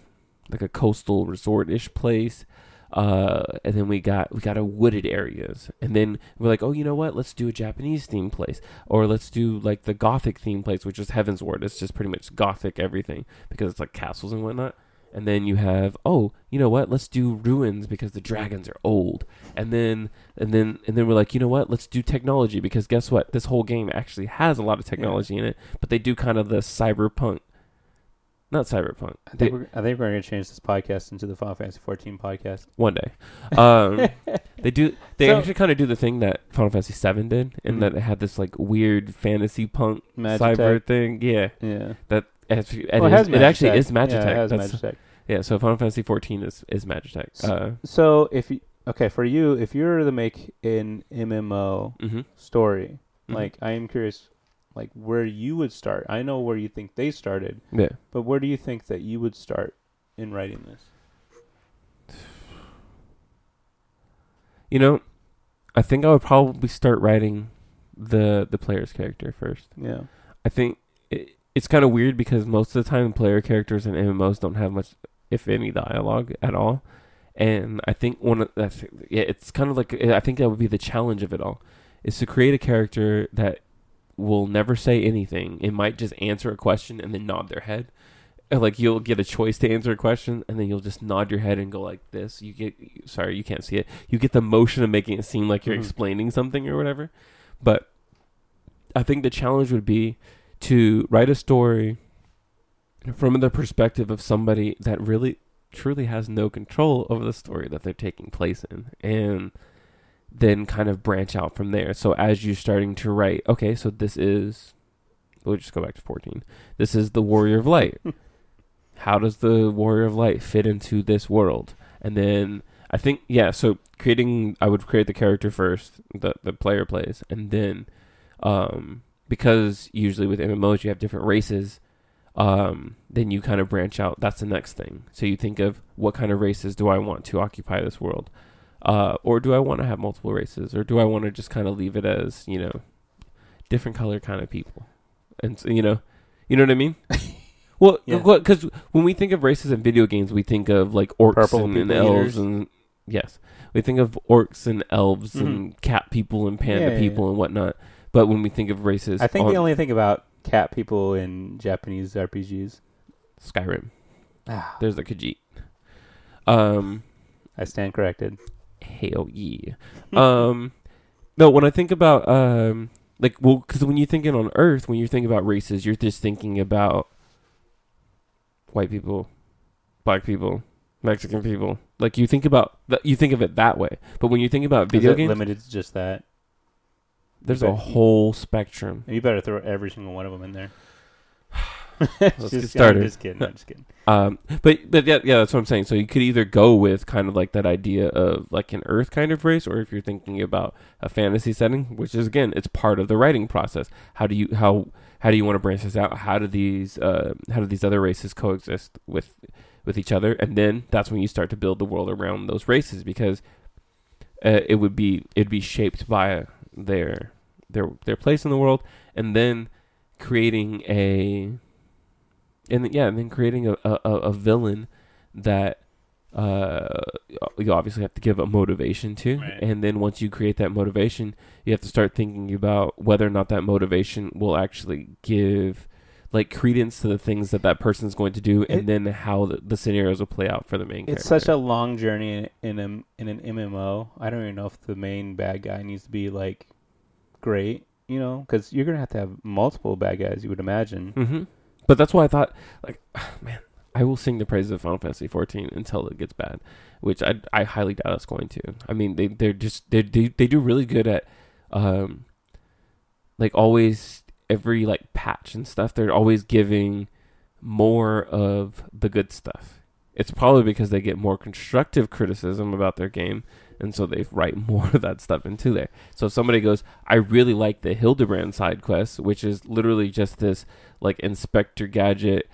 like a coastal resort ish place uh, and then we got we got a wooded areas, and then we're like, oh, you know what? Let's do a Japanese theme place, or let's do like the Gothic theme place, which is Heavensward. It's just pretty much Gothic everything because it's like castles and whatnot. And then you have oh, you know what? Let's do ruins because the dragons are old. And then and then and then we're like, you know what? Let's do technology because guess what? This whole game actually has a lot of technology in it, but they do kind of the cyberpunk, not cyberpunk. I They- think, we're, I think we're going to change this podcast into the Final Fantasy 14 podcast. one day. Um, they do. They So- actually kind of do the thing that Final Fantasy VII did, in Mhm. that it had this like weird fantasy punk Magitech. cyber thing. Yeah, Yeah. that actually, it, Well, it, it actually is Magitech. Yeah, it has Magitech. yeah, so Final Fantasy fourteen is is Magitech. So- Uh, So if you okay for you, if you're to make an MMO mm-hmm, story, Mhm. like I am curious, like where you would start. I know where you think they started, yeah. but where do you think that you would start in writing this? You know, I think I would probably start writing the the player's character first. Yeah. I think it, it's kind of weird because most of the time player characters in MMOs don't have much, if any, dialogue at all. And I think one of that's yeah, it's kind of like I think that would be the challenge of it all, is to create a character that will never say anything. It might just answer a question and then nod their head. Like you'll get a choice to answer a question and then you'll just nod your head and go like this. You get sorry, you can't see it. You get the motion of making it seem like you're Mhm. explaining something or whatever. But I think the challenge would be to write a story from the perspective of somebody that really truly has no control over the story that they're taking place in and then kind of branch out from there. So as you're starting to write okay so this is we'll just go back to 14 this is the warrior of light. How does the warrior of light fit into this world? And then i think yeah so creating i would create the character first the the player plays and then um because usually with mmos you have different races um then you kind of branch out. That's the next thing. So you think of what kind of races do i want to occupy this world uh or do i want to have multiple races? Or do i want to just kind of leave it as you know different color kind of people? And so, you know you know what i mean? Well Yeah. because when we think of races in video games we think of like orcs Purple and, and elves and yes. We think of orcs and elves Mhm. and cat people and panda Yeah, yeah, people and whatnot. But when we think of races I think on the only thing about cat people in Japanese RPGs. skyrim. Ah, there's the khajiit. Um I stand corrected. Hell yeah um no when i think about um like well because when you're thinking on earth when you're thinking about races you're just thinking about white people black people mexican people like you think about that you think of it that way but when you think about video games limited to just that? there's a whole spectrum You better throw every single one of them in there. Let's Just- get I'm started. just kidding. I'm just kidding. Um, but but yeah, yeah, that's what I'm saying. So you could either go with kind of like that idea of like an Earth kind of race, or if you're thinking about a fantasy setting, which is again, it's part of the writing process. How do you how how do you want to branch this out? How do these uh, how do these other races coexist with with each other? And then that's when you start to build the world around those races because uh, it would be it'd be shaped by their their their place in the world, and then creating a and yeah, and then creating a, a, a a villain that uh, you obviously have to give a motivation to, Right. and then once you create that motivation, you have to start thinking about whether or not that motivation will actually give like credence to the things that that person's going to do, and It- then how the, the scenarios will play out for the main. It's character. such a long journey in, in a in an MMO. I don't even know if the main bad guy needs to be like great, you know, because you're gonna have to have multiple bad guys. You would imagine. hmm But that's why I thought, like, man, I will sing the praises of Final Fantasy 14 until it gets bad, which I I highly doubt it's going to. I mean, they they're just they they they do really good at, um, like always every like patch and stuff. They're always giving more of the good stuff. It's probably because they get more constructive criticism about their game, and so they write more of that stuff into there. So if somebody goes, I really like the Hildebrand side quest, which is literally just this like Inspector Gadget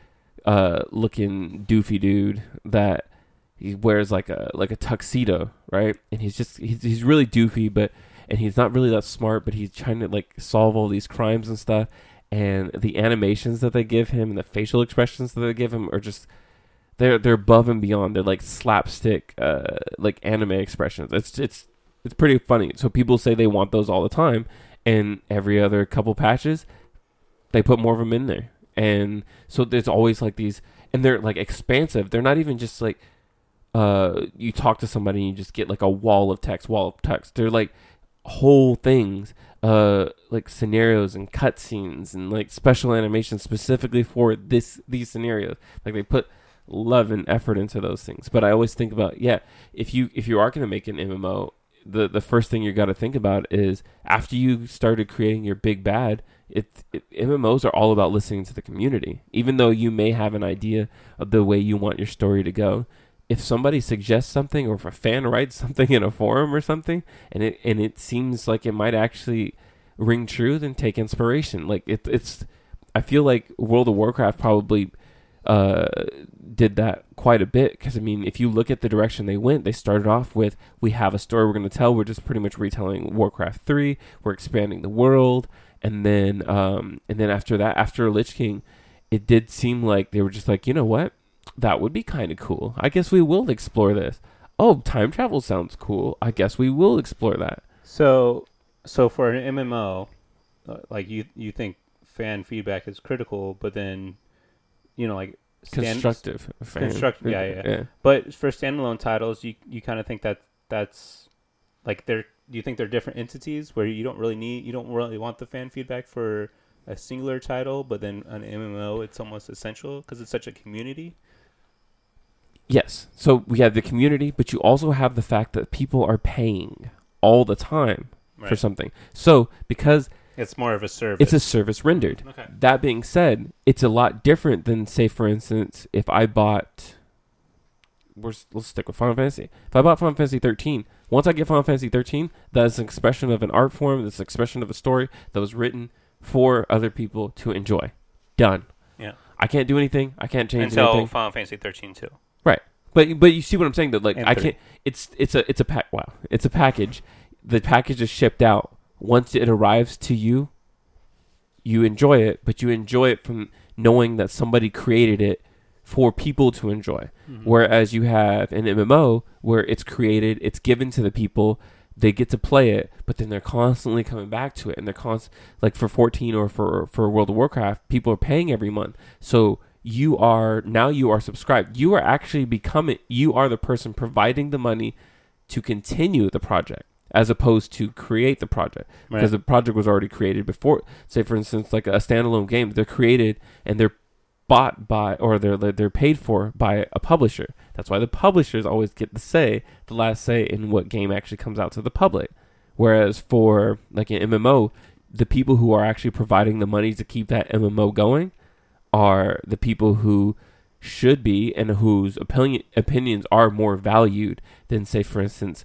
uh looking doofy dude that he wears like a like a tuxedo, right? And he's just he's he's really doofy, but and he's not really that smart, but he's trying to like solve all these crimes and stuff. And the animations that they give him and the facial expressions that they give him are just they're they're above and beyond. They're like slapstick, uh, like anime expressions. It's it's it's pretty funny. So people say they want those all the time, and every other couple patches, they put more of them in there. And so there's always like these, and they're like expansive. They're not even just like, uh, you talk to somebody and you just get like a wall of text, wall of text. They're like whole things, uh, like scenarios and cutscenes and like special animations specifically for this these scenarios. Like they put love and effort into those things. But I always think about yeah, if you if you are going to make an MMO, the the first thing you got to think about is after you started creating your big bad. It, it MMOs are all about listening to the community. Even though you may have an idea of the way you want your story to go, if somebody suggests something or if a fan writes something in a forum or something and it and it seems like it might actually ring true, then take inspiration. Like it, it's, I feel like World of Warcraft probably uh, did that quite a bit because I mean, if you look at the direction they went, they started off with we have a story we're going to tell. We're just pretty much retelling Warcraft three. We're expanding the world, and then um, and then after that, after Lich King, it did seem like they were just like, you know what, that would be kind of cool. I guess we will explore this. Oh, time travel sounds cool. I guess we will explore that. So, so for an MMO, uh, like you you think fan feedback is critical, but then, you know, like stand- Constructive. fan. Construct- yeah, yeah. But for standalone titles, you you kind of think that that's like they're. Do you think they're different entities where you don't really need you don't really want the fan feedback for a singular title, but then an MMO it's almost essential because it's such a community. Yes. So we have the community, but you also have the fact that people are paying all the time for something. So because It's more of a service. it's a service rendered. okay. That being said, it's a lot different than say for instance, if I bought we're, let's stick with Final Fantasy. If I bought Final Fantasy 13, once I get Final Fantasy 13, that is an expression of an art form, that's an expression of a story that was written for other people to enjoy. Done. Yeah. I can't do anything. I can't change Until anything. Final Fantasy 13 too. Right. But but you see what I'm saying? That like And I can't. It's it's a it's a pack. Wow, it's a package. The package is shipped out. Once it arrives to you, you enjoy it, but you enjoy it from knowing that somebody created it for people to enjoy. Mhm. Whereas you have an MMO where it's created, it's given to the people, they get to play it, but then they're constantly coming back to it, and they're const like for 14 or for for World of Warcraft, people are paying every month, so you are now you are subscribed. You are actually becoming you are the person providing the money to continue the project as opposed to create the project Right. because the project was already created before. Say for instance, like a standalone game, they're created and they're bought by or they're they're paid for by a publisher. That's why the publishers always get the say, the last say in what game actually comes out to the public. Whereas for like an MMO, the people who are actually providing the money to keep that MMO going are the people who should be and whose opinion opinions are more valued than say for instance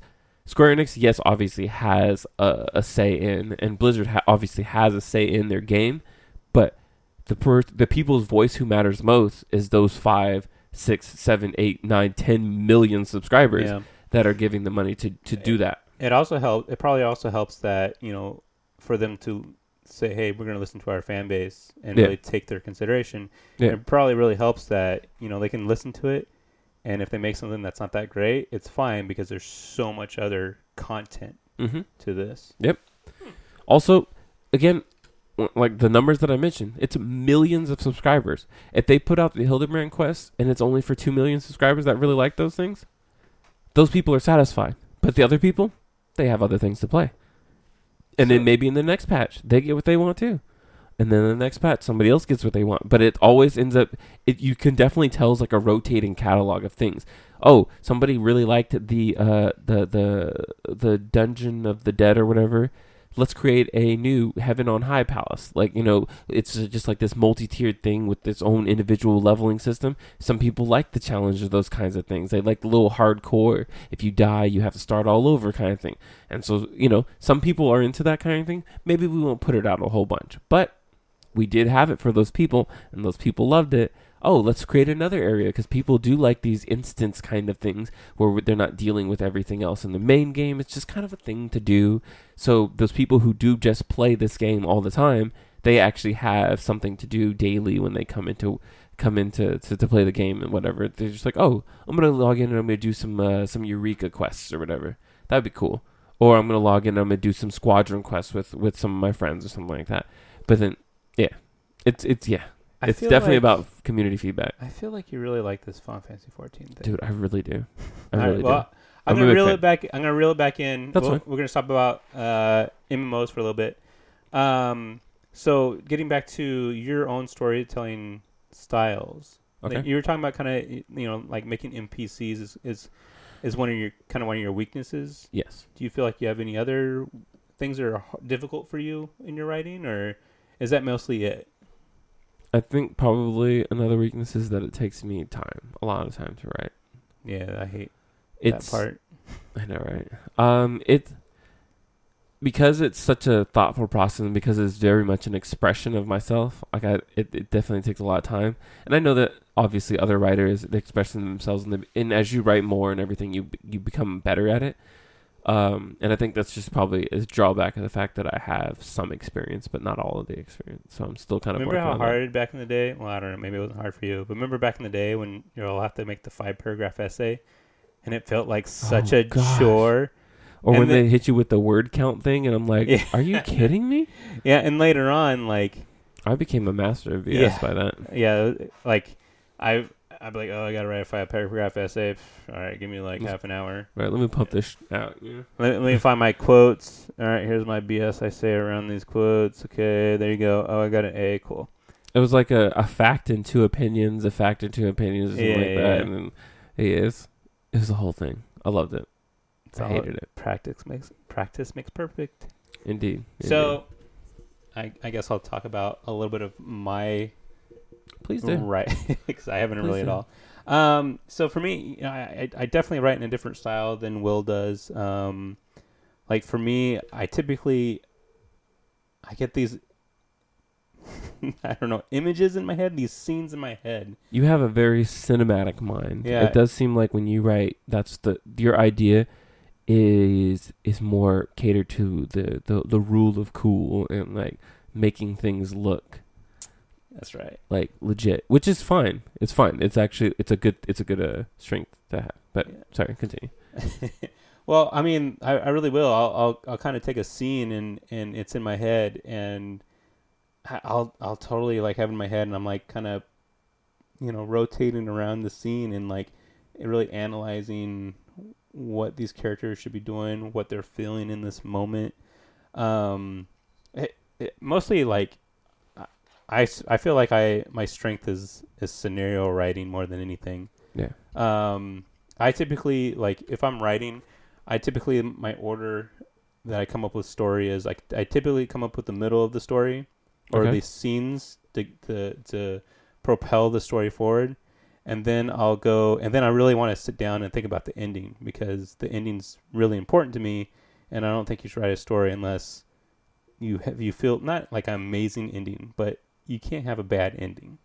Square Enix yes obviously has a, a say in and Blizzard ha- obviously has a say in their game but the per- the people's voice who matters most is those five six seven eight nine ten million subscribers Yeah. that are giving the money to, to do that It also helps. It probably also helps that you know for them to say, "Hey, we're going to listen to our fan base and Yeah. really take their consideration." Yeah. And it probably really helps that you know they can listen to it And if they make something that's not that great, it's fine because there's so much other content Mm-hmm. to this. Yep. Also, again, like the numbers that I mentioned, it's millions of subscribers. If they put out the Hildebrand quest and it's only for two million subscribers that really like those things, those people are satisfied. But the other people, they have other things to play. And So- then maybe in the next patch, they get what they want too. And then the next patch, somebody else gets what they want. But it always ends up. It you can definitely tell it's like a rotating catalog of things. Oh, somebody really liked the uh the the the dungeon of the dead or whatever let's create a new heaven on high palace like you know it's just like this multi-tiered thing with its own individual leveling system some people like the challenge of those kinds of things they like the little hardcore if you die you have to start all over kind of thing and so you know some people are into that kind of thing maybe we won't put it out a whole bunch but we did have it for those people and those people loved it oh let's create another area because people do like these instance kind of things where they're not dealing with everything else in the main game it's just kind of a thing to do so those people who do just play this game all the time, they actually have something to do daily when they come into come into to, to play the game and whatever. They're just like, oh, I'm gonna log in and I'm gonna do some uh, some Eureka quests or whatever. That'd be cool. Or I'm gonna log in and I'm gonna do some squadron quests with with some of my friends or something like that. But then, it's it's yeah, I it's feel definitely like- about community feedback, I feel like you really like this Final Fantasy 14 thing. dude. I really do. I All right, really well, do. I'm, I'm a gonna big reel fan. it back. I'm gonna reel it back in. That's We'll- fine. We're gonna stop about uh, MMOs for a little bit. Um, so getting back to your own storytelling styles. Okay. Like, you were talking about kind of you know like making NPCs is, is is one of your kind of one of your weaknesses. Yes. Do you feel like you have any other things that are h- difficult for you in your writing, or is that mostly it? I think probably another weakness is that it takes me time, a lot of time to write. Yeah, I hate It's that part. I know, right? Um, it because it's such a thoughtful process and because it's very much an expression of myself. Like I, it, it definitely takes a lot of time, and I know that obviously other writers they express themselves, and, the, and as you write more and everything, you you become better at it. Um, and I think that's just probably a drawback of the fact that I have some experience, but not all of the experience. So I'm still kind of Remember how on that. hard back in the day? Well, I don't know. Maybe it wasn't hard for you, but remember back in the day when you'll have to make the five paragraph essay, and it felt like such Oh, a gosh. chore. Or and when then- they hit you with the word count thing, and I'm like, Yeah. "Are you kidding me?" Yeah, and later on, like I became a master of BS Yeah. by that. yeah, like I I'd be like, oh, I gotta write a five paragraph essay. All right, give me like half an hour. Right, let me pump this out. Yeah. Let, let me find my quotes. All right, here's my BS I say around these quotes. Okay, there you go. Oh, I got an A. Cool. It was like a, a fact and two opinions, a fact and two opinions, something Yeah, like yeah, that. yeah. And then it is. It was the whole thing. I loved it. It's I hated it. Practice makes practice makes perfect. Indeed. So, I, I guess I'll talk about a little bit of my Indeed. Please do. right because I haven't Please really at all. Um, so for me, you know, I, I definitely write in a different style than Wil does. Um, like for me, I typically I get these I don't know images in my head, these scenes in my head. You have a very cinematic mind. Yeah. It does seem like when you write, that's the your idea is is more catered to the the, the rule of cool and like making things look That's right. like legit, which is fine. It's fine. It's actually it's a good it's a good uh, strength to have. But Yeah. sorry, continue. well, I mean, I, I really will. I'll I'll, I'll kind of take a scene and and it's in my head, and I'll I'll totally like have it in my head, and I'm like kind of, you know, rotating around the scene and like really analyzing what these characters should be doing, what they're feeling in this moment. Um, it, it, mostly like. I- I, feel like I my strength is is scenario writing more than anything. Yeah. Um, I typically like if I'm writing, I typically my order that I come up with story is like I typically come up with the middle of the story or Okay. the scenes to, to to propel the story forward, and then I'll go and then I really want to sit down and think about the ending because the ending's really important to me, and I don't think you should write a story unless you have you feel not like an amazing ending, but you can't have a bad ending.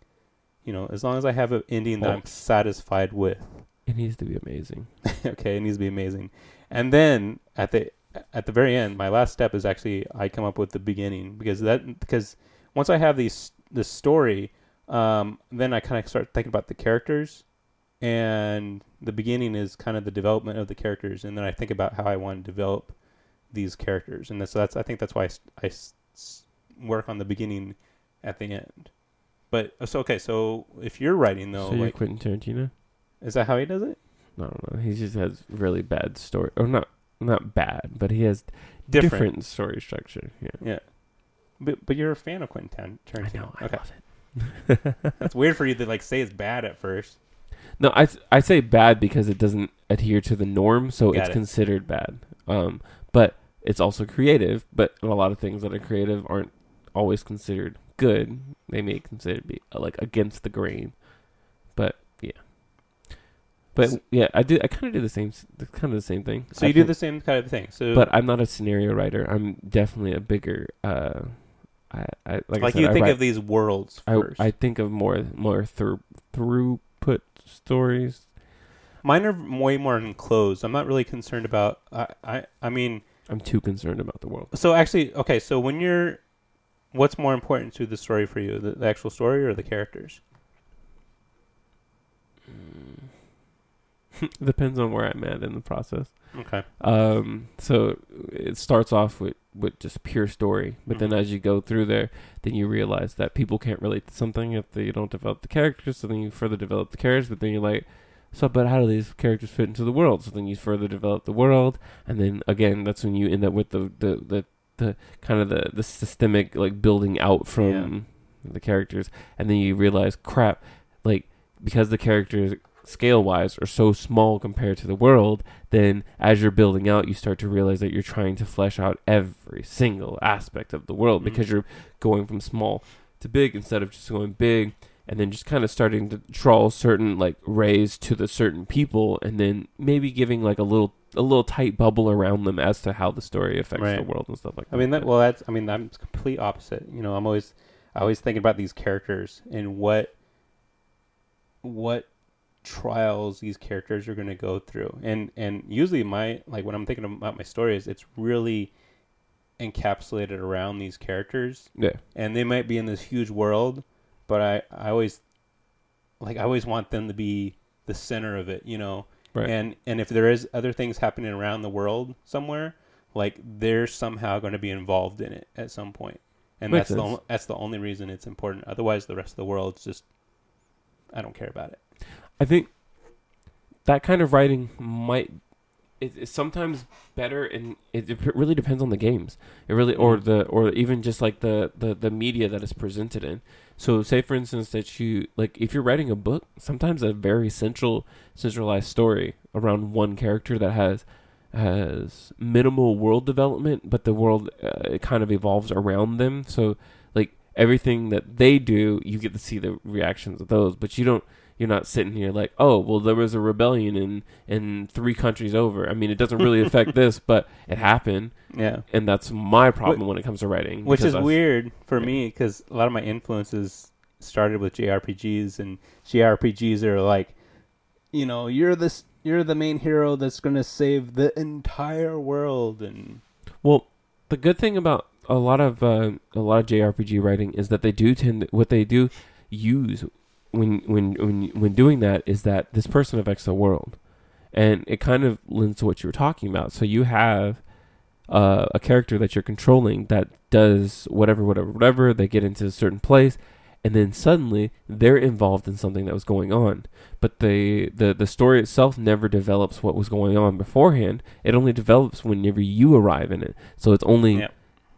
You know, as long as I have an ending that Oh. I'm satisfied with. It needs to be amazing. okay, it needs to be amazing. And then at the at the very end, my last step is actually I come up with the beginning because that because once I have these this story, um, then I kind of start thinking about the characters and the beginning is kind of the development of the characters, and then I think about how I want to develop these characters, and that's, that's I think that's why I, I work on the beginning at the end. But so okay, so if you're writing though, so you're like, Quentin Tarantino? is that how he does it? No, I don't know. He just has really bad story, or not not bad, but he has Different. different, story structure. Yeah, Yeah. But but you're a fan of Quentin Tan- I Tarantino. know. I okay. love it. That's weird for you to like say it's bad at first. No, I th- I say bad because it doesn't adhere to the norm, so Got it's it. considered bad. Um, but it's also creative. But a lot of things that are creative aren't always considered good. They may consider it be uh, like against the grain. But yeah, but S- yeah, I do. I kind of do the same. Kind of the same thing. So I you do the same kind of thing. So but I'm not a scenario writer. I'm definitely a bigger. Uh, I, I like, like, I said, you I think write- of these worlds I, first. I think of more more through throughput stories. Mine are way more enclosed. I'm not really concerned about. I I I mean, I'm too concerned about the world. so actually, okay. So when you're, what's more important to the story for you, the, the actual story or the characters? Depends on where I'm at in the process. Okay. Um, so it starts off with, with just pure story, but then Mhm. as you go through there, then you realize that people can't relate to something if they don't develop the characters. So then you further develop the characters, but then you're like, so but how do these characters fit into the world? So then you further develop the world, and then again, that's when you end up with the the the, the kind of the the systemic like building out from the characters, and then you realize, crap, like because the characters scale wise are so small compared to the world, then as you're building out, you start to realize that you're trying to flesh out every single aspect of the world Mhm. because you're going from small to big instead of just going big and then just kind of starting to draw certain like rays to the certain people and then maybe giving like a little a little tight bubble around them as to how the story affects the world and stuff like that. I mean that. Well, that's. I mean, I'm complete opposite. You know, I'm always, I always thinking about these characters and what, what trials these characters are going to go through, and and usually my like when I'm thinking about my stories, it's really encapsulated around these characters, yeah. and they might be in this huge world, but I I always, like I always want them to be the center of it. You know, Right. and and if there is other things happening around the world somewhere, like they're somehow going to be involved in it at some point, and Makes that's the sense. on- that's the only reason it's important. Otherwise, the rest of the world's just I don't care about it. I think that kind of writing might it, it's sometimes better and it, it really depends on the games it really or Mhm. the or even just like the, the the media that is presented in so say for instance that you like if you're writing a book sometimes a very central centralized story around one character that has has minimal world development but the world uh, kind of evolves around them. So like everything that they do you get to see the reactions of those but you don't you're not sitting here like, oh, well, there was a rebellion in in three countries over. I mean, it doesn't really affect this, but it happened, Yeah, and that's my problem when it comes to writing. which is weird for yeah. me because a lot of my influences started with JRPGs, and JRPGs are like, you know, you're this you're the main hero that's going to save the entire world, and Well, the good thing about a lot of uh, a lot of JRPG writing is that they do tend what they do use when when when when doing that is that this person affects the world, and it kind of lends to what you were talking about. So you have uh, a character that you're controlling that does whatever, whatever, whatever. They get into a certain place, and then suddenly they're involved in something that was going on. But the the the story itself never develops what was going on beforehand. It only develops whenever you arrive in it. So it's only Yeah.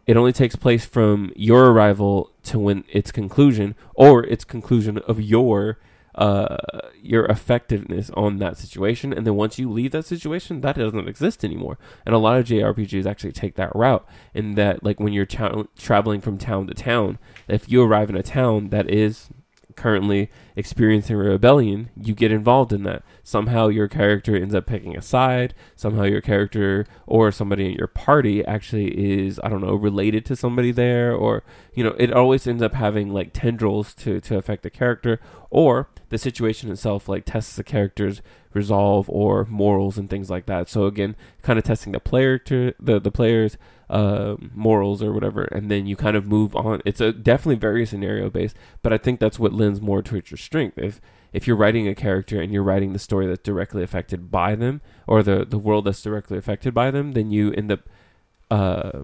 it only takes place from your arrival to when its conclusion, or its conclusion of your uh your effectiveness on that situation. And then once you leave that situation that doesn't exist anymore. And a lot of jrpgs actually take that route in that like when you're tra- traveling from town to town if you arrive in a town that is currently experiencing rebellion you get involved in that. Somehow your character ends up picking a side. Somehow your character or somebody in your party actually is i don't know related to somebody there or you know it always ends up having like tendrils to to affect the character or the situation itself like tests the character's resolve or morals and things like that. So again kind of testing the player to the the players um, morals or whatever, and then you kind of move on. It's a definitely very scenario based, but I think that's what lends more towards your strength. If if you're writing a character and you're writing the story that's directly affected by them, or the the world that's directly affected by them, then you end up. Uh,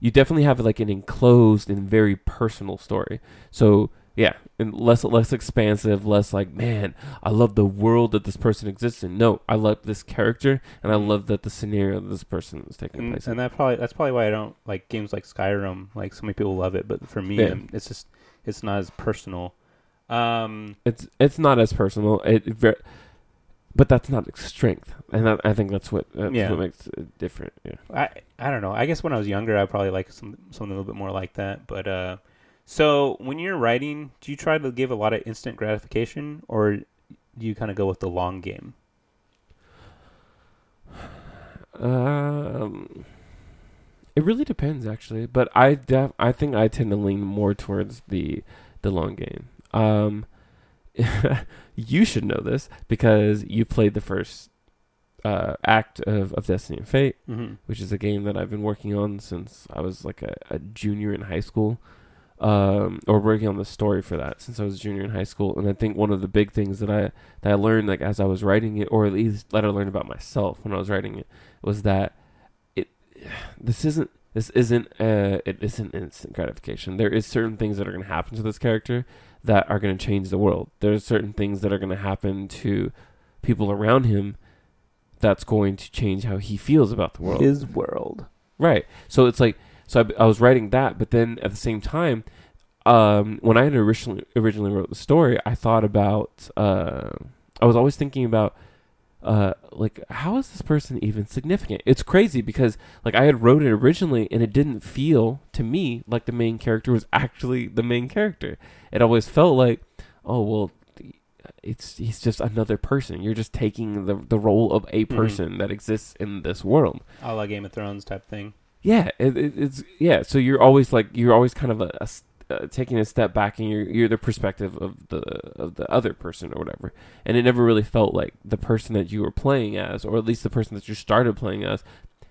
you definitely have like an enclosed and very personal story. So yeah, and less less expansive, less like, man, I love the world that this person exists in. No, I love this character, and I love that the scenario that this person is taking and, place. and in. that probably that's probably why I don't like games like Skyrim. Like so many people love it, but for me, Yeah. it's just it's not as personal. Um, It's it's not as personal. It, it ver- but that's not strength, and that, I think that's what that's Yeah. what makes it different. Yeah. I I don't know. I guess when I was younger, I probably like some something a little bit more like that. But uh, so when you're writing, do you try to give a lot of instant gratification, or do you kind of go with the long game? Um, it really depends, actually. But I def- I think I tend to lean more towards the the long game. Um, you should know this because you played the first uh, act of, of Destiny and Fate, Mm-hmm. which is a game that I've been working on since I was like a, a junior in high school. Um, or working on the story for that since I was a junior in high school, and I think one of the big things that I that I learned like as I was writing it, or at least that I learned about myself when I was writing it, was that it this isn't this isn't uh it isn't instant gratification. There is certain things that are going to happen to this character that are going to change the world. There's certain things that are going to happen to people around him that's going to change how he feels about the world. His world. Right. So it's like so I, I was writing that, but then at the same time, um, when I had originally originally wrote the story, I thought about uh, I was always thinking about uh, like how is this person even significant? It's crazy because like I had wrote it originally and it didn't feel to me like the main character was actually the main character. It always felt like oh well it's he's just another person. You're just taking the the role of a Mhm. person that exists in this world. a la Game of Thrones type thing. Yeah, it, it, it's yeah. So you're always like you're always kind of a, a uh, taking a step back, and you're you're the perspective of the of the other person or whatever. And it never really felt like the person that you were playing as, or at least the person that you started playing as,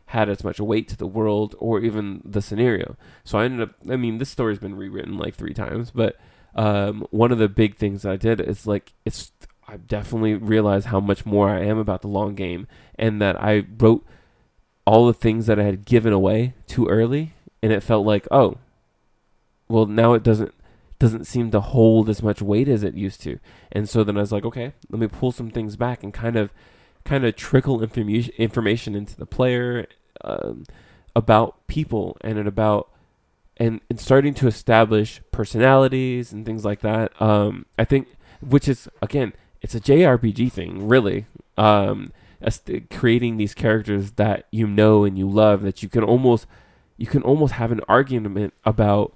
had as much weight to the world or even the scenario. So I ended up. I mean, this story's been rewritten like three times, but um, one of the big things that I did is like it's. I definitely realized how much more I am about the long game, and that I wrote all the things that I had given away too early, and it felt like, oh, well, now it doesn't doesn't seem to hold as much weight as it used to. And so then I was like, okay, let me pull some things back and kind of kind of trickle information information into the player um, about people and it about and, and starting to establish personalities and things like that. Um, I think, which is again, it's a JRPG thing, really. Um, creating these characters that you know and you love that you can almost you can almost have an argument about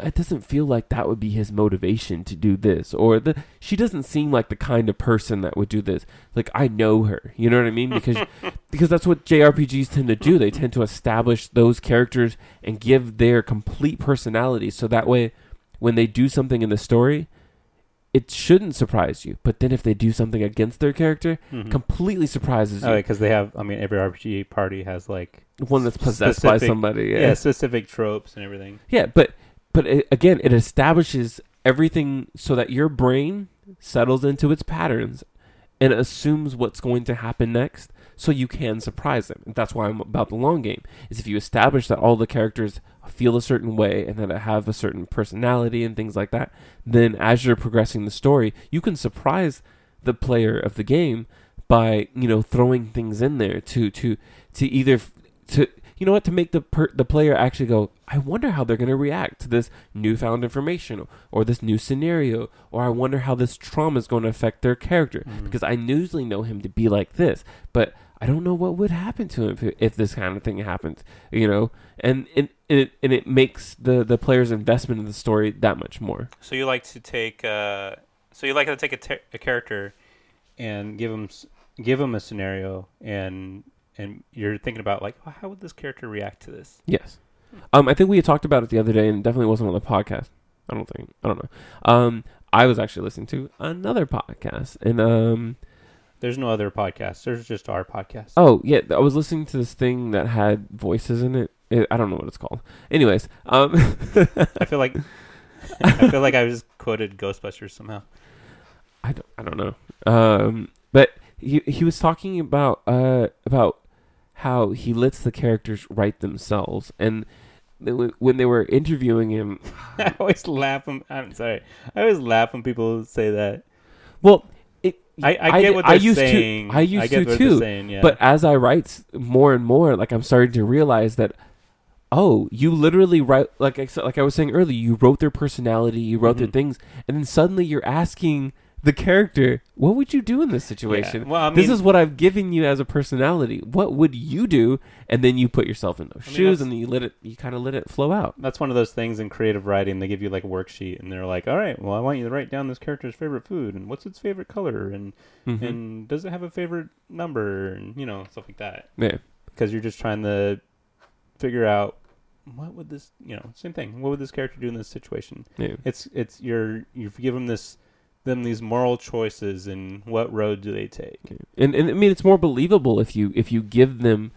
it doesn't feel like that would be his motivation to do this or the she doesn't seem like the kind of person that would do this. Like i know her you know what i mean? Because because that's what jrpgs tend to do. They tend to establish those characters and give their complete personality so that way when they do something in the story it shouldn't surprise you but then if they do something against their character Mhm. completely surprises you Oh, because they have. I mean, every RPG party has like one that's possessed by somebody yeah. yeah specific tropes and everything. Yeah, but but it, again, it establishes everything so that your brain settles into its patterns and assumes what's going to happen next, so you can surprise them. And that's why I'm about the long game. Is if you establish that all the characters feel a certain way and that have a certain personality and things like that, then as you're progressing the story, you can surprise the player of the game by you know throwing things in there to to to either to you know what to make the per- the player actually go I wonder how they're going to react to this newfound information or this new scenario or I wonder how this trauma is going to affect their character Mhm. because I usually know him to be like this but I don't know what would happen to him if, if this kind of thing happens you know and it, and it and it makes the the player's investment in the story that much more So you like to take. Uh, so you like to take a, ter- a character and give him give him a scenario and and you're thinking about like oh, how would this character react to this? Yes. Um, I think we had talked about it the other day, and definitely wasn't on the podcast. I don't think. I don't know. Um, I was actually listening to another podcast, and um, There's no other podcast. There's just our podcast. oh yeah, I was listening to this thing that had voices in it, I I don't know what it's called. Anyways, um, I feel like I feel like I just quoted Ghostbusters somehow. I don't, I don't know. Um, but he he was talking about uh about how he lets the characters write themselves, and when- they were interviewing him, I always laugh when I'm sorry. I always laugh when people say that. well, it I, I get what they're I used saying. to I used get to what too. saying, yeah. But as I write more and more, like I'm starting to realize that, oh, you literally write like I like I was saying earlier, you wrote their personality, you wrote their Mhm. things, and then suddenly you're asking the character, what would you do in this Yeah. situation? Well, I mean, this is what I've given you as a personality. What would you do? And then you put yourself in those I mean, shoes, and then you let it, you kind of let it flow out. that's one of those things in creative writing. They give you like a worksheet, and they're like, "All right, well, I want you to write down this character's favorite food, and what's its favorite color, and Mhm. and does it have a favorite number, and you know stuff like that." yeah, Because you're just trying to figure out what would this, you know, same thing. What would this character do in this situation? yeah. It's it's you're you've given this them these moral choices, and what road do they take? and and I mean it's more believable if you if you give them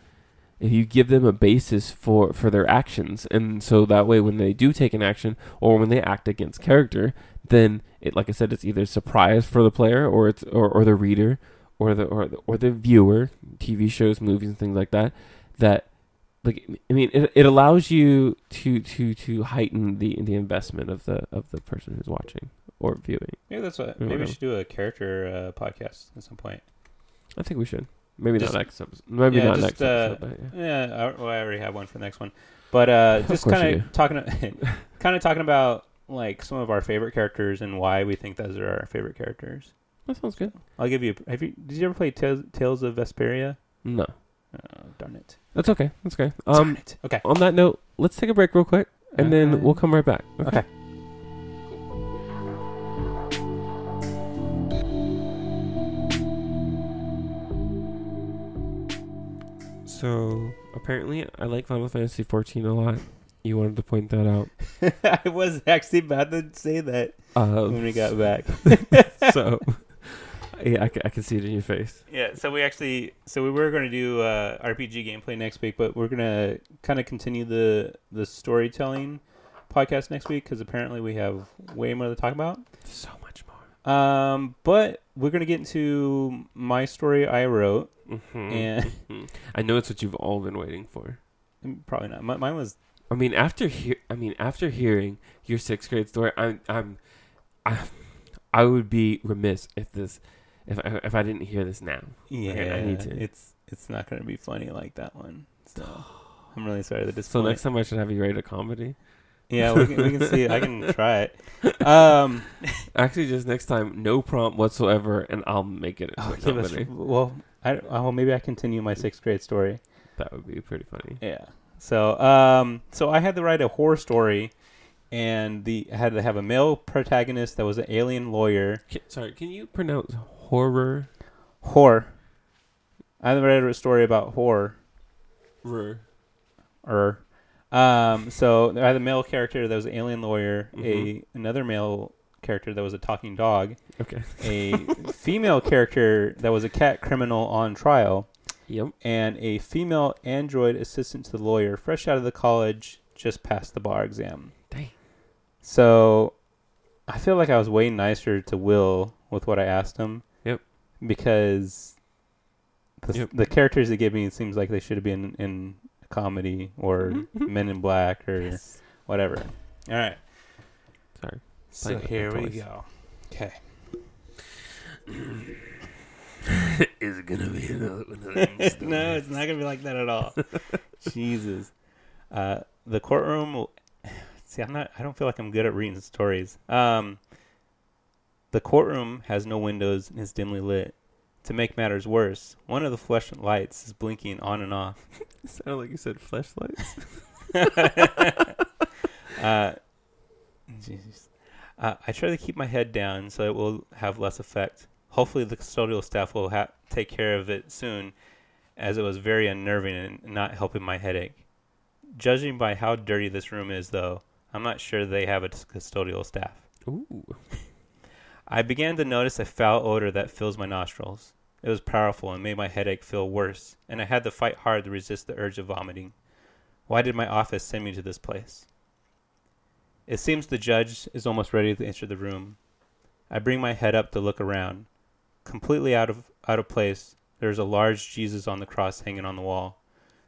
if you give them a basis for for their actions. And so that way when they do take an action or when they act against character then it like I said it's either surprise for the player or it's or, or the reader or the or the, or the viewer TV shows movies and things like that that like I mean it, it allows you to to to heighten the the investment of the of the person who's watching or viewing Maybe that's what. Maybe we should do a character uh, podcast at some point. I think we should maybe Just- not next episode maybe yeah, not just, next uh, episode yeah. Yeah, I, well, I already have one for the next one, but uh, just kind of talking, kind of talking about like some of our favorite characters and why we think those are our favorite characters. that sounds good I'll give you. Have you? Did you ever play Tales, Tales of Vesperia? No, Oh, darn it! that's okay. That's okay. darn Um, it. Okay. on that note, let's take a break real quick, and then we'll come right back. Okay. So apparently, I like Final Fantasy 14 a lot. You wanted to point that out. I was actually about to say that Uh, when we got back. so yeah, I, ca- I can see it in your face. Yeah, so we actually, so we were going to do uh, RPG gameplay next week, but we're going to kind of continue the the storytelling podcast next week because apparently we have way more to talk about. So much more. Um, but we're going to get into my story I wrote, Mm-hmm. and I know it's what you've all been waiting for. probably not. My, mine was I mean, after hear, I mean, after hearing your sixth grade story, I'm, I'm, I, I would be remiss if this, if I, if I didn't hear this now. yeah, I need to. it's it's not going to be funny like that one. So I'm really sorry that to So next time I should have you write a comedy. Yeah, we can, we can see. I can try it. Um, Actually, just next time, no prompt whatsoever, and I'll make it into oh, a give us- comedy. well, I oh maybe I continue my sixth grade story. That would be pretty funny. Yeah. So, um, so I had to write a horror story, and the I had to have a male protagonist that was an alien lawyer. Ca- sorry, can you pronounce horror? Horror. I had to write a story about horror. Rur. Or, um, so I had a male character that was an alien lawyer, Mhm. a another male character that was a talking dog, Okay. a female character that was a cat criminal on trial, Yep. and a female android assistant to the lawyer, fresh out of the college, just passed the bar exam. Dang. So, I feel like I was way nicer to Wil with what I asked him. Yep. Because the, Yep. the characters they give me seems like they should have been in a comedy or Mhm. Men in Black or whatever. All right. Sorry. So Like that here we twice. go. Okay. Is it gonna be another one of no, it's not gonna be like that at all. Jesus. Uh, the courtroom. See, I'm not. I don't feel like I'm good at reading stories. Um, the courtroom has no windows and is dimly lit. To make matters worse, one of the fluorescent lights is blinking on and off. Sounded like you said flashlights. uh, Jesus. Uh, I try to keep my head down so it will have less effect. Hopefully, the custodial staff will ha- take care of it soon, as it was very unnerving and not helping my headache. Judging by how dirty this room is, though, I'm not sure they have a custodial staff. Ooh. I began to notice a foul odor that fills my nostrils. It was powerful and made my headache feel worse, and I had to fight hard to resist the urge of vomiting. Why did my office send me to this place? It seems the judge is almost ready to enter the room. I bring my head up to look around. Completely out of out of place, there is a large Jesus on the cross hanging on the wall.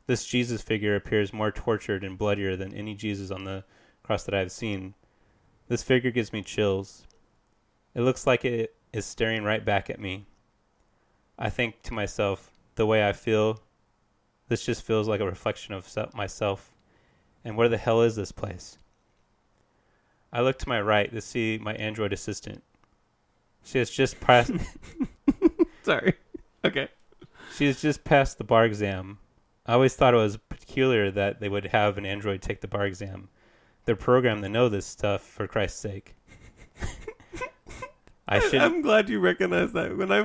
This Jesus figure appears more tortured and bloodier than any Jesus on the cross that I have seen. This figure gives me chills. It looks like it is staring right back at me. I think to myself, the way I feel, this just feels like a reflection of myself. And where the hell is this place? I look to my right to see my android assistant. She has just passed. Sorry. Okay. she has just passed the bar exam. I always thought it was peculiar that they would have an android take the bar exam. They're programmed to know this stuff, for Christ's sake. I should. I'm glad you recognize that. When I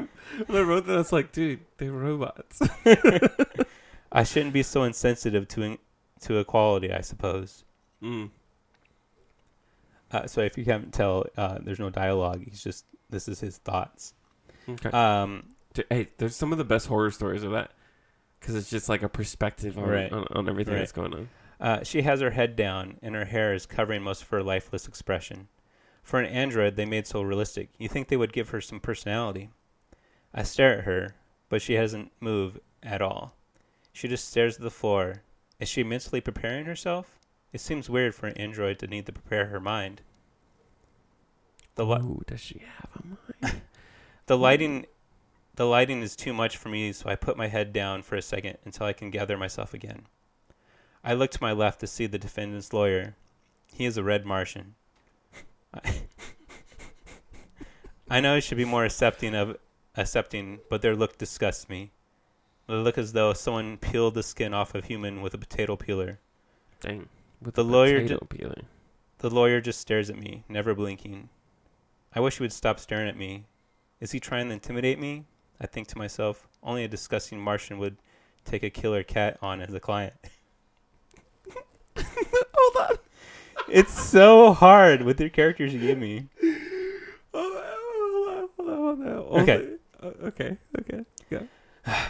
when I wrote that, I was like, dude, they're robots. I shouldn't be so insensitive to in, to equality. I suppose. mm. Uh, so if you haven't tell, uh, there's no dialogue. He's just this is his thoughts. Okay. Um, hey, there's some of the best horror stories of that because it's just like a perspective on Right. on, on everything Right. that's going on. uh, she has her head down, and her hair is covering most of her lifeless expression. For an android, they made so realistic. You think they would give her some personality. I stare at her, but she hasn't moved at all. She just stares at the floor. Is she mentally preparing herself? It seems weird for an android to need to prepare her mind. The li- Ooh, does she have a mind? Hmm. The lighting the lighting is too much for me, so I put my head down for a second until I can gather myself again. I look to my left to see the defendant's lawyer. He is a red Martian. I- I know I should be more accepting of accepting, but their look disgusts me. They look as though someone peeled the skin off of human with a potato peeler. Dang. With The lawyer potato peeler. The lawyer just stares at me, never blinking. I wish he would stop staring at me. Is he trying to intimidate me? I think to myself, only a disgusting Martian would take a killer cat on as a client. Hold on. It's so hard with the characters you give me. Hold. Hold on. Hold on. Hold on. Hold Okay. Okay. Okay.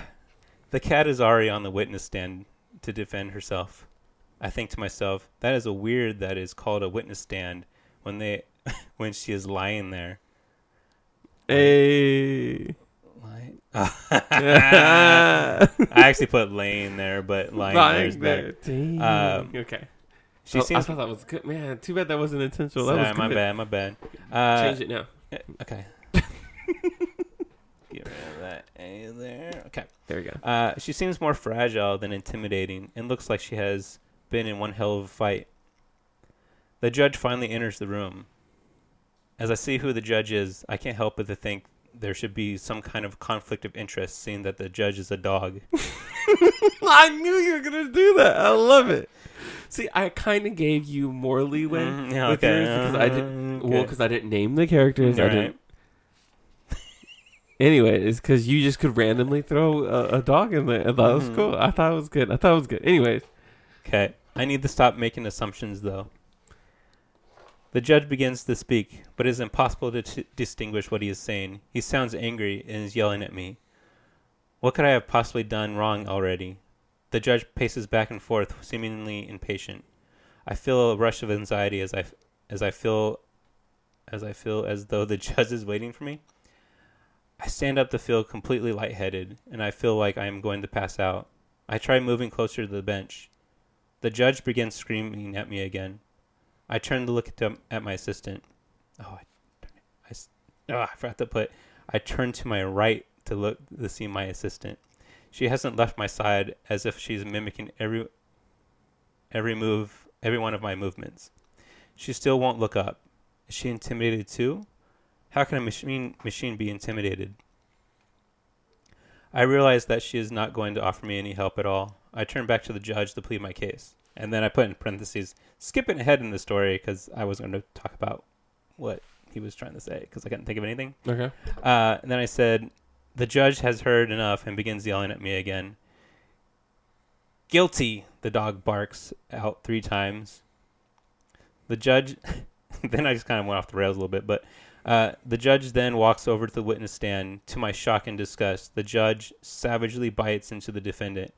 The cat is already on the witness stand to defend herself. I think to myself, that is a weird that is called a witness stand when they when she is lying there. Hey. Lying. I actually put laying there, but lying, there is better. Um, okay. She Oh, I thought that was good, man. Too bad that wasn't intentional. That Sorry, was my good. bad, my bad. Uh, Change it now. Okay. Get rid of that A there. Okay. There we go. Uh, she seems more fragile than intimidating and looks like she has been in one hell of a fight. The judge finally enters the room. As I see who the judge is, I can't help but to think there should be some kind of conflict of interest, seeing that the judge is a dog. I knew you were gonna do that. I love it. See, I kind of gave you more leeway Mm, yeah, with okay. yours because I didn't. Uh, Well, because I didn't name the characters. I Alright. didn't. Anyway, it's because you just could randomly throw a, a dog in there. I thought it was Mhm. cool. I thought it was good. I thought it was good. Anyways, Okay. I need to stop making assumptions, though. The judge begins to speak, but it is impossible to t- distinguish what he is saying. He sounds angry and is yelling at me. What could I have possibly done wrong already? The judge paces back and forth, seemingly impatient. I feel a rush of anxiety as I, as I feel, as I feel as though the judge is waiting for me. I stand up to feel completely lightheaded, and I feel like I am going to pass out. I try moving closer to the bench. The judge begins screaming at me again. I turn to look at, at my assistant. Oh, I, I oh, I forgot to put. I turn to my right to look to see my assistant. She hasn't left my side, as if she's mimicking every every move, every one of my movements. She still won't look up. Is she intimidated too? How can a machine machine be intimidated? I realize that she is not going to offer me any help at all. I turn back to the judge to plead my case. And then I put in parentheses, skipping ahead in the story because I was going to talk about what he was trying to say because I couldn't think of anything. okay. Uh, and then I said, The judge has heard enough and begins yelling at me again. Guilty, the dog barks out three times. The judge, then I just kind of went off the rails a little bit, but uh, the judge then walks over to the witness stand. To my shock and disgust, the judge savagely bites into the defendant.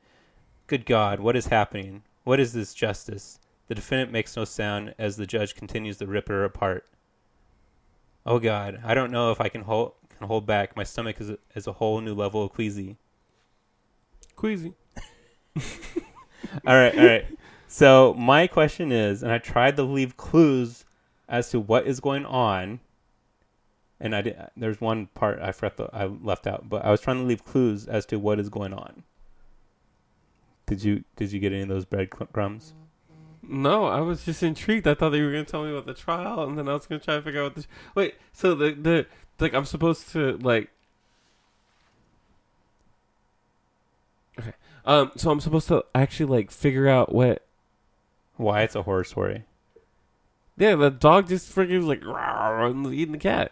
Good God, what is happening? What is this justice? The defendant makes no sound as the judge continues to rip her apart. Oh God, I don't know if I can hold can hold back. My stomach is a, is a whole new level of queasy. Queasy. all right, all right. So my question is, and I tried to leave clues as to what is going on, and I did. There's one part I forgot the, I left out, but I was trying to leave clues as to what is going on. Did you did you get any of those breadcrumbs? No, I was just intrigued. I thought they were gonna tell me about the trial, and then I was gonna try to figure out what the. Wait, so the the like I'm supposed to like. Okay. Um. So I'm supposed to actually like figure out what. Why it's a horror story? Yeah, the dog just freaking was like "Rawr," and eating the cat.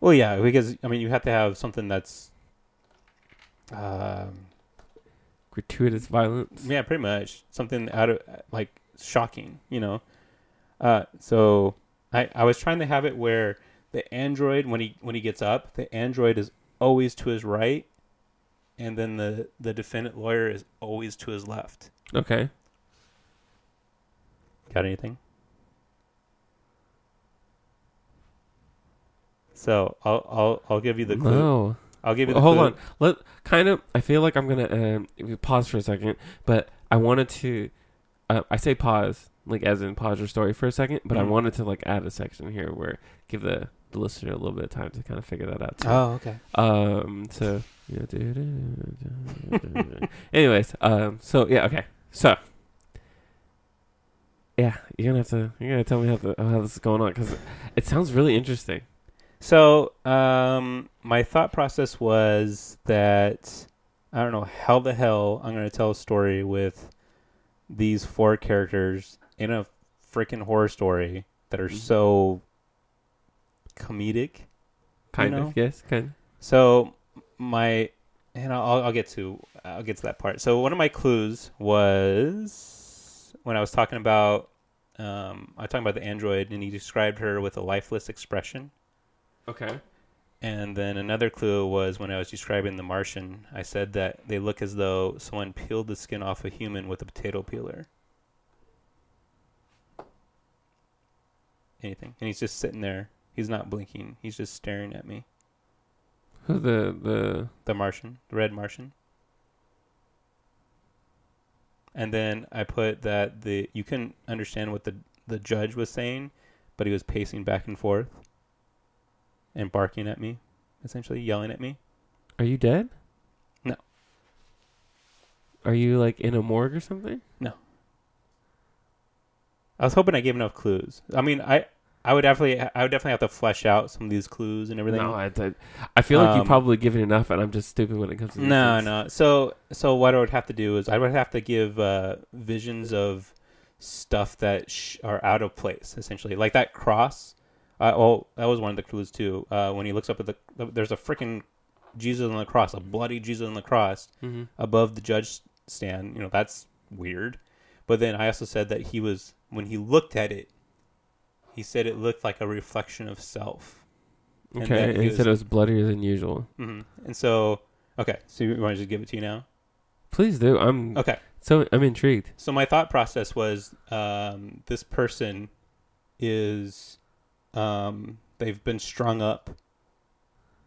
Well, yeah, because I mean, you have to have something that's, um, Gratuitous violence. yeah, pretty much something out of like shocking, you know. Uh, so I I was trying to have it where the android when he when he gets up, the android is always to his right, and then the the defendant lawyer is always to his left. Okay. Got anything? So I'll I'll I'll give you the clue. No. I'll give you Well, the hold clue. on. Let kind of. I feel like I'm gonna um, if we pause for a second, but I wanted to. Uh, I say pause, like as in pause your story for a second, but I Mhm. wanted to like add a section here where give the, the listener a little bit of time to kind of figure that out. Too. Oh, okay. Um. So. Anyways. Um. So yeah. Okay. So. Yeah, you're gonna have to. You're gonna tell me how the, how this is going on because it sounds really interesting. So, um, my thought process was that I don't know how the hell I'm going to tell a story with these four characters in a freaking horror story that are Mhm. so comedic. Kind know? of. Yes. Kind. So my and I'll I'll get to I'll get to that part. So one of my clues was when I was talking about um, I was talking about the android and he described her with a lifeless expression. Okay. And then another clue was when I was describing the Martian, I said that they look as though someone peeled the skin off a human with a potato peeler. Anything. And he's just sitting there. He's not blinking. He's just staring at me. Who the the The Martian, the red Martian. And then I put that the you couldn't understand what the the judge was saying, but he was pacing back and forth and barking at me, essentially yelling at me. Are you dead? No. Are you like in a morgue or something? No. I was hoping I gave enough clues. I mean, I I would definitely I would definitely have to flesh out some of these clues and everything. No, I, I, I feel like Um, you've probably given enough, and I'm just stupid when it comes to these No, things. no. So, so what I would have to do is I would have to give uh, visions of stuff that sh- are out of place, essentially, like that cross. Uh, well, that was one of the clues too. Uh, when he looks up at the, there's a freaking Jesus on the cross, a bloody Jesus on the cross Mm-hmm. above the judge stand. You know, that's weird. But then I also said that he was when he looked at it, he said it looked like a reflection of self. And Okay, he he was- said it was bloodier than usual. Mm-hmm. And so, okay, so you want to just give it to you now? Please do. I'm Okay. so I'm intrigued. So my thought process was um, this person is um, they've been strung up.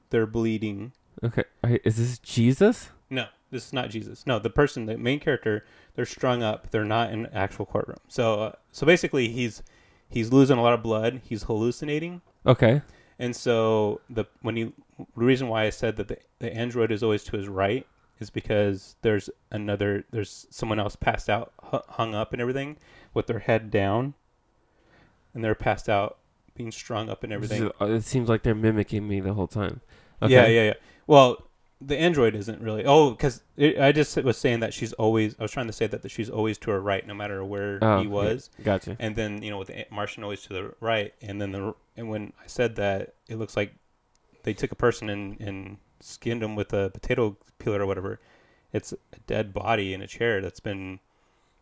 They're bleeding. Okay, is this Jesus? No, this is not Jesus. No, the person, the main character, they're strung up. They're not in an actual courtroom. So, uh, so basically, he's he's losing a lot of blood. He's hallucinating, Okay, and so the when he the reason why I said that the, the android is always to his right is because there's another there's someone else passed out hung up and everything with their head down, and they're passed out being strung up and everything. Is- It seems like they're mimicking me the whole time. Okay. Yeah, yeah, yeah. Well, the android isn't really. Oh, because I just was saying that she's always. I was trying to say that, that she's always to her right, no matter where Oh, he was. Gotcha. And then you know, with the Martian always to the right, and then the and when I said that, it looks like they took a person and and skinned him with a potato peeler or whatever. It's a dead body in a chair that's been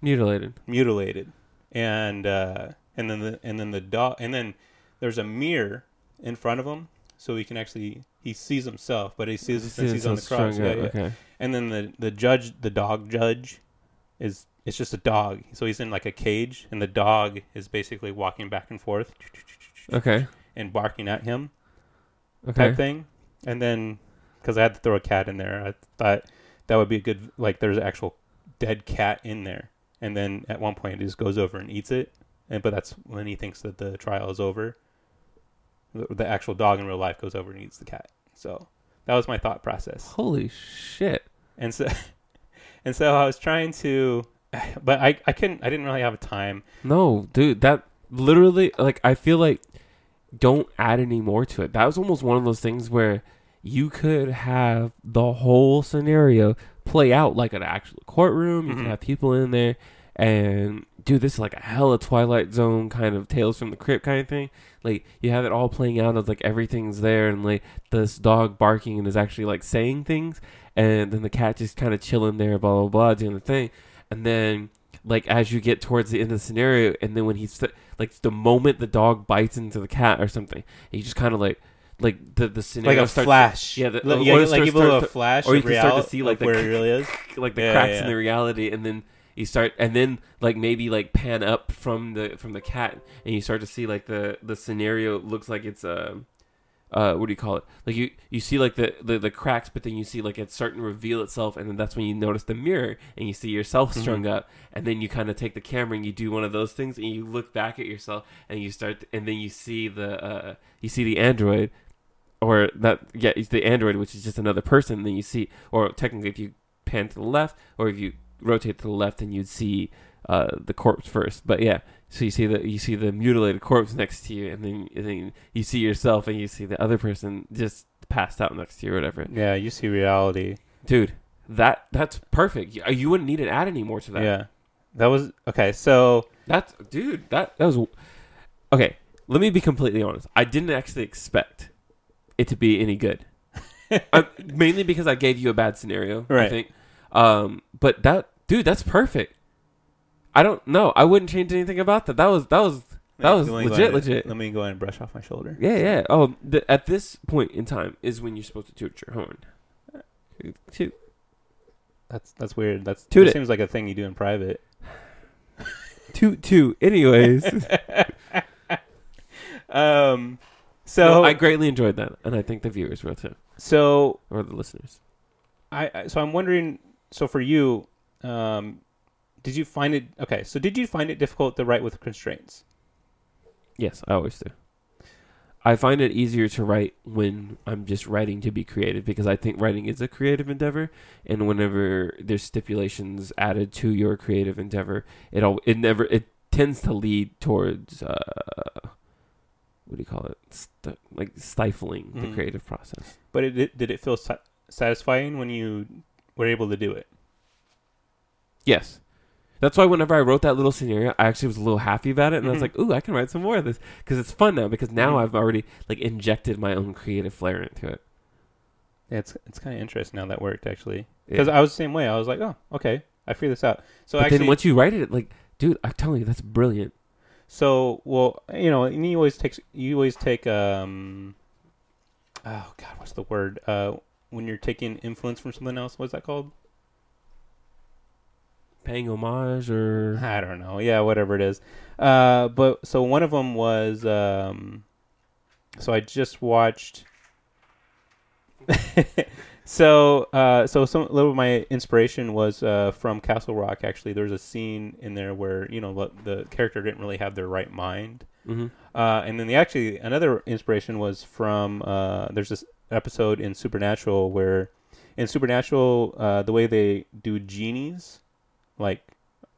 Mutilated. mutilated, and uh, and then the and then the dog and then there's a mirror in front of him, so he can actually he sees himself, but he sees See, since he's on the cross. strung Yeah, yeah. Okay. And then the the judge, the dog judge, is it's just a dog. So he's in like a cage, and the dog is basically walking back and forth Okay. and barking at him, Okay. type thing. And then, because I had to throw a cat in there, I thought that would be a good like there's an actual dead cat in there. And then at one point, he just goes over and eats it. And but that's when he thinks that the trial is over. The, actual dog in real life goes over and eats the cat. So that was my thought process. Holy shit. and so and so I was trying to, but I I couldn't I didn't really have a time. No, dude, that literally like I feel like don't add any more to it. That was almost one of those things where you could have the whole scenario play out like an actual courtroom. You Mhm. can have people in there and dude, this is like a hella Twilight Zone kind of Tales from the Crypt kind of thing. Like you have it all playing out as like everything's there and like this dog barking and is actually like saying things and then the cat just kind of chilling there, blah blah blah, doing the thing, and then like as you get towards the end of the scenario, and then when he's like the moment the dog bites into the cat or something, he just kind of like like the the scenario Like a starts flash, yeah, the- Like- or yeah, like starts- a flash, or you of can start to see, like, of the where it really is. like the Yeah, cracks yeah, in the reality, and then you start and then like maybe like pan up from the from the cat, and you start to see like the the scenario looks like it's a uh what do you call it like you you see like the, the the cracks but then you see like it's starting to reveal itself and then that's when you notice the mirror and you see yourself Mhm. strung up and then you kind of take the camera and you do one of those things and you look back at yourself and you start and then you see the uh you see the android or that yeah it's the android which is just another person then you see or technically if you pan to the left or if you rotate to the left and you'd see uh the corpse first but yeah so you see the you see the mutilated corpse next to you and then and then you see yourself and you see the other person just passed out next to you or whatever Yeah, you see reality. dude that that's perfect you, you wouldn't need to add any more to that Yeah, that was okay. So That's dude. That that was okay. Let me be completely honest. I didn't actually expect it to be any good. I, mainly because I gave you a bad scenario. I Right. think. Um, but that dude, that's perfect. I don't know. I wouldn't change anything about that. That was that was that was Let me go legit. ahead- Legit. Let me go ahead and brush off my shoulder. Yeah, yeah. Oh, the, at this point in time is when you're supposed to toot your horn. Toot. That's that's weird. That's Toot that it. seems like a thing you do in private. Toot toot. Anyways, Um, so so I greatly enjoyed that, and I think the viewers will too, so or the listeners. I, I so I'm wondering. So for you, um, did you find it okay? So did you find it difficult to write with constraints? Yes, I always do. I find it easier to write when I'm just writing to be creative because I think writing is a creative endeavor, and whenever there's stipulations added to your creative endeavor, it all it never it tends to lead towards uh, what do you call it? St- like stifling the Mhm. creative process. But it, it did it feel sa- satisfying when you were able to do it? Yes. That's why whenever I wrote that little scenario, I actually was a little happy about it, and I was Mhm. like, "Ooh, I can write some more of this because it's fun now." Because now Mhm. I've already like injected my own creative flair into it. Yeah, it's it's kind of interesting how that worked actually. Yeah. Because I was the same way. I was like, oh, okay, I figured this out. So but actually, then once you write it, like, dude, I'm telling you, that's brilliant. so well, you know, and you always take you always take um, oh god, what's the word? Uh, when you're taking influence from something else, what's that called? Paying homage or I don't know. Yeah, whatever it is. Uh, but so one of them was um, so I just watched. so uh, so some a little of my inspiration was uh, from Castle Rock. Actually, there's a scene in there where you know the character didn't really have their right mind. hmm Uh, and then the actually another inspiration was from uh, there's this episode in Supernatural where in Supernatural uh, the way they do genies, like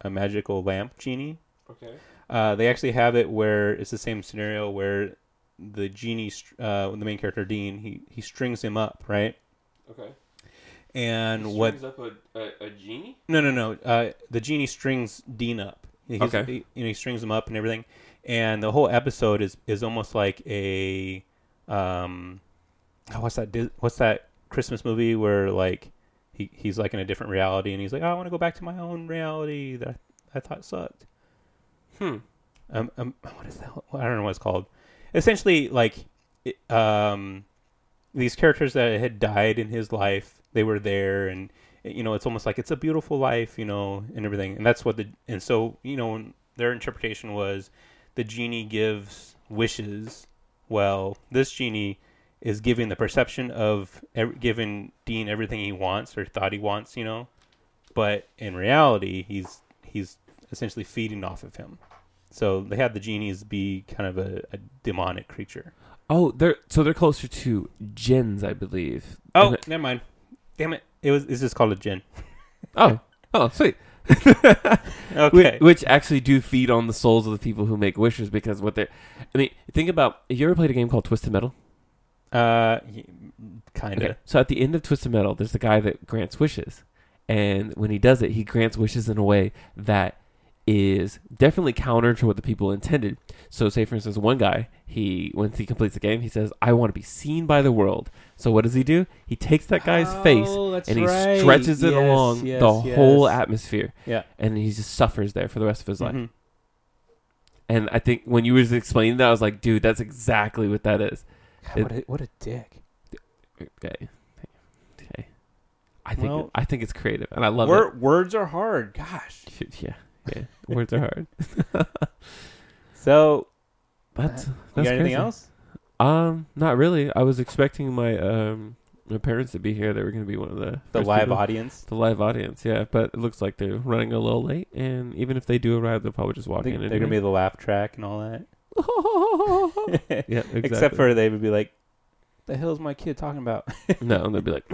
a magical lamp genie, Okay. uh, they actually have it where it's the same scenario where the genie, uh, the main character Dean, he he strings him up, right? Okay. And what? up a, a, a genie? No, no, no. Uh, the genie strings Dean up. He's, Okay. he, you know, he strings him up and everything. And the whole episode is is almost like a um, oh, what's that? What's that Christmas movie where like he he's like in a different reality and he's like, oh, I want to go back to my own reality that I thought sucked. Hmm. Um, um, what is that? I don't know what it's called. Essentially, like, it, um, these characters that had died in his life, they were there, and you know, it's almost like it's a beautiful life, you know, and everything. And that's what the and so you know their interpretation was the genie gives wishes. Well, this genie is giving the perception of ev- giving Dean everything he wants or thought he wants, you know, but in reality, he's he's essentially feeding off of him. So they had the genies be kind of a, a demonic creature. Oh, they're so they're closer to jinns, I believe. Oh, it- never mind. Damn it! It was it's just called a jinn. oh, oh, sweet. Okay. Which, which actually do feed on the souls of the people who make wishes because what they're. I mean, think about. Have you ever played a game called Twisted Metal? Uh, kind of. Okay. So at the end of Twisted Metal, there's the guy that grants wishes, and when he does it, he grants wishes in a way that is definitely counter to what the people intended. So, say for instance, one guy, he once he completes the game, he says, "I want to be seen by the world." So, what does he do? He takes that guy's face Oh, that's and he right. stretches it Yes, along yes, the whole atmosphere, Yeah. and he just suffers there for the rest of his life. Mhm. And I think when you was explaining that, I was like, "Dude, that's exactly what that is." God, what, a, what a dick. Okay. Okay. I think Well- I think it's creative, and I love Wor- words are hard. Gosh. Yeah, yeah. Words are hard. So, That's you that's got anything crazy. else? Um, not really. I was expecting my um my parents to be here. They were going to be one of the The live people- audience. the live audience. Yeah, but it looks like they're running a little late, and even if they do arrive, they'll probably just walk in. they're gonna be the laugh track and all that. Be yeah, exactly. Except for they would be like, "The hell's my kid talking about?" no, and they'll be like,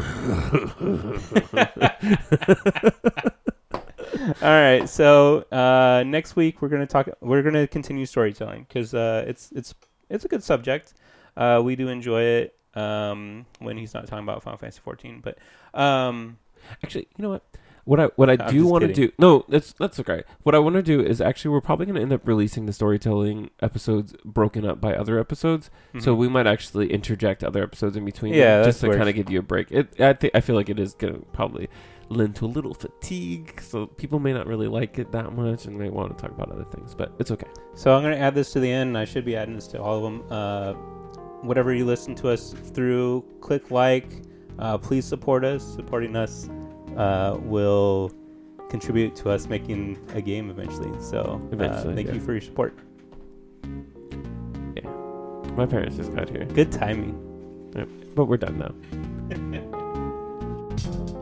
All right, so uh, next week we're gonna talk. We're gonna continue storytelling because uh, it's it's it's a good subject. Uh, we do enjoy it um, when he's not talking about Final Fantasy 14. But um, Actually, you know what? What I what I I'm do want to do no, that's that's okay. What I want to do is actually we're probably going to end up releasing the storytelling episodes broken up by other episodes. So mhm. we might actually interject other episodes in between, Yeah, just to kind of give you a break. It, I think I feel like it is going to probably lend to a little fatigue, so people may not really like it that much, and may want to talk about other things. But it's okay. So I'm going to add this to the end. I should be adding this to all of them. Uh, whatever you listen to us through, click like. Uh, please support us. Supporting us uh, will contribute to us making a game eventually. So uh, eventually, thank yeah. you for your support. Yeah, my parents just got here. Good timing. Yep. But we're done now.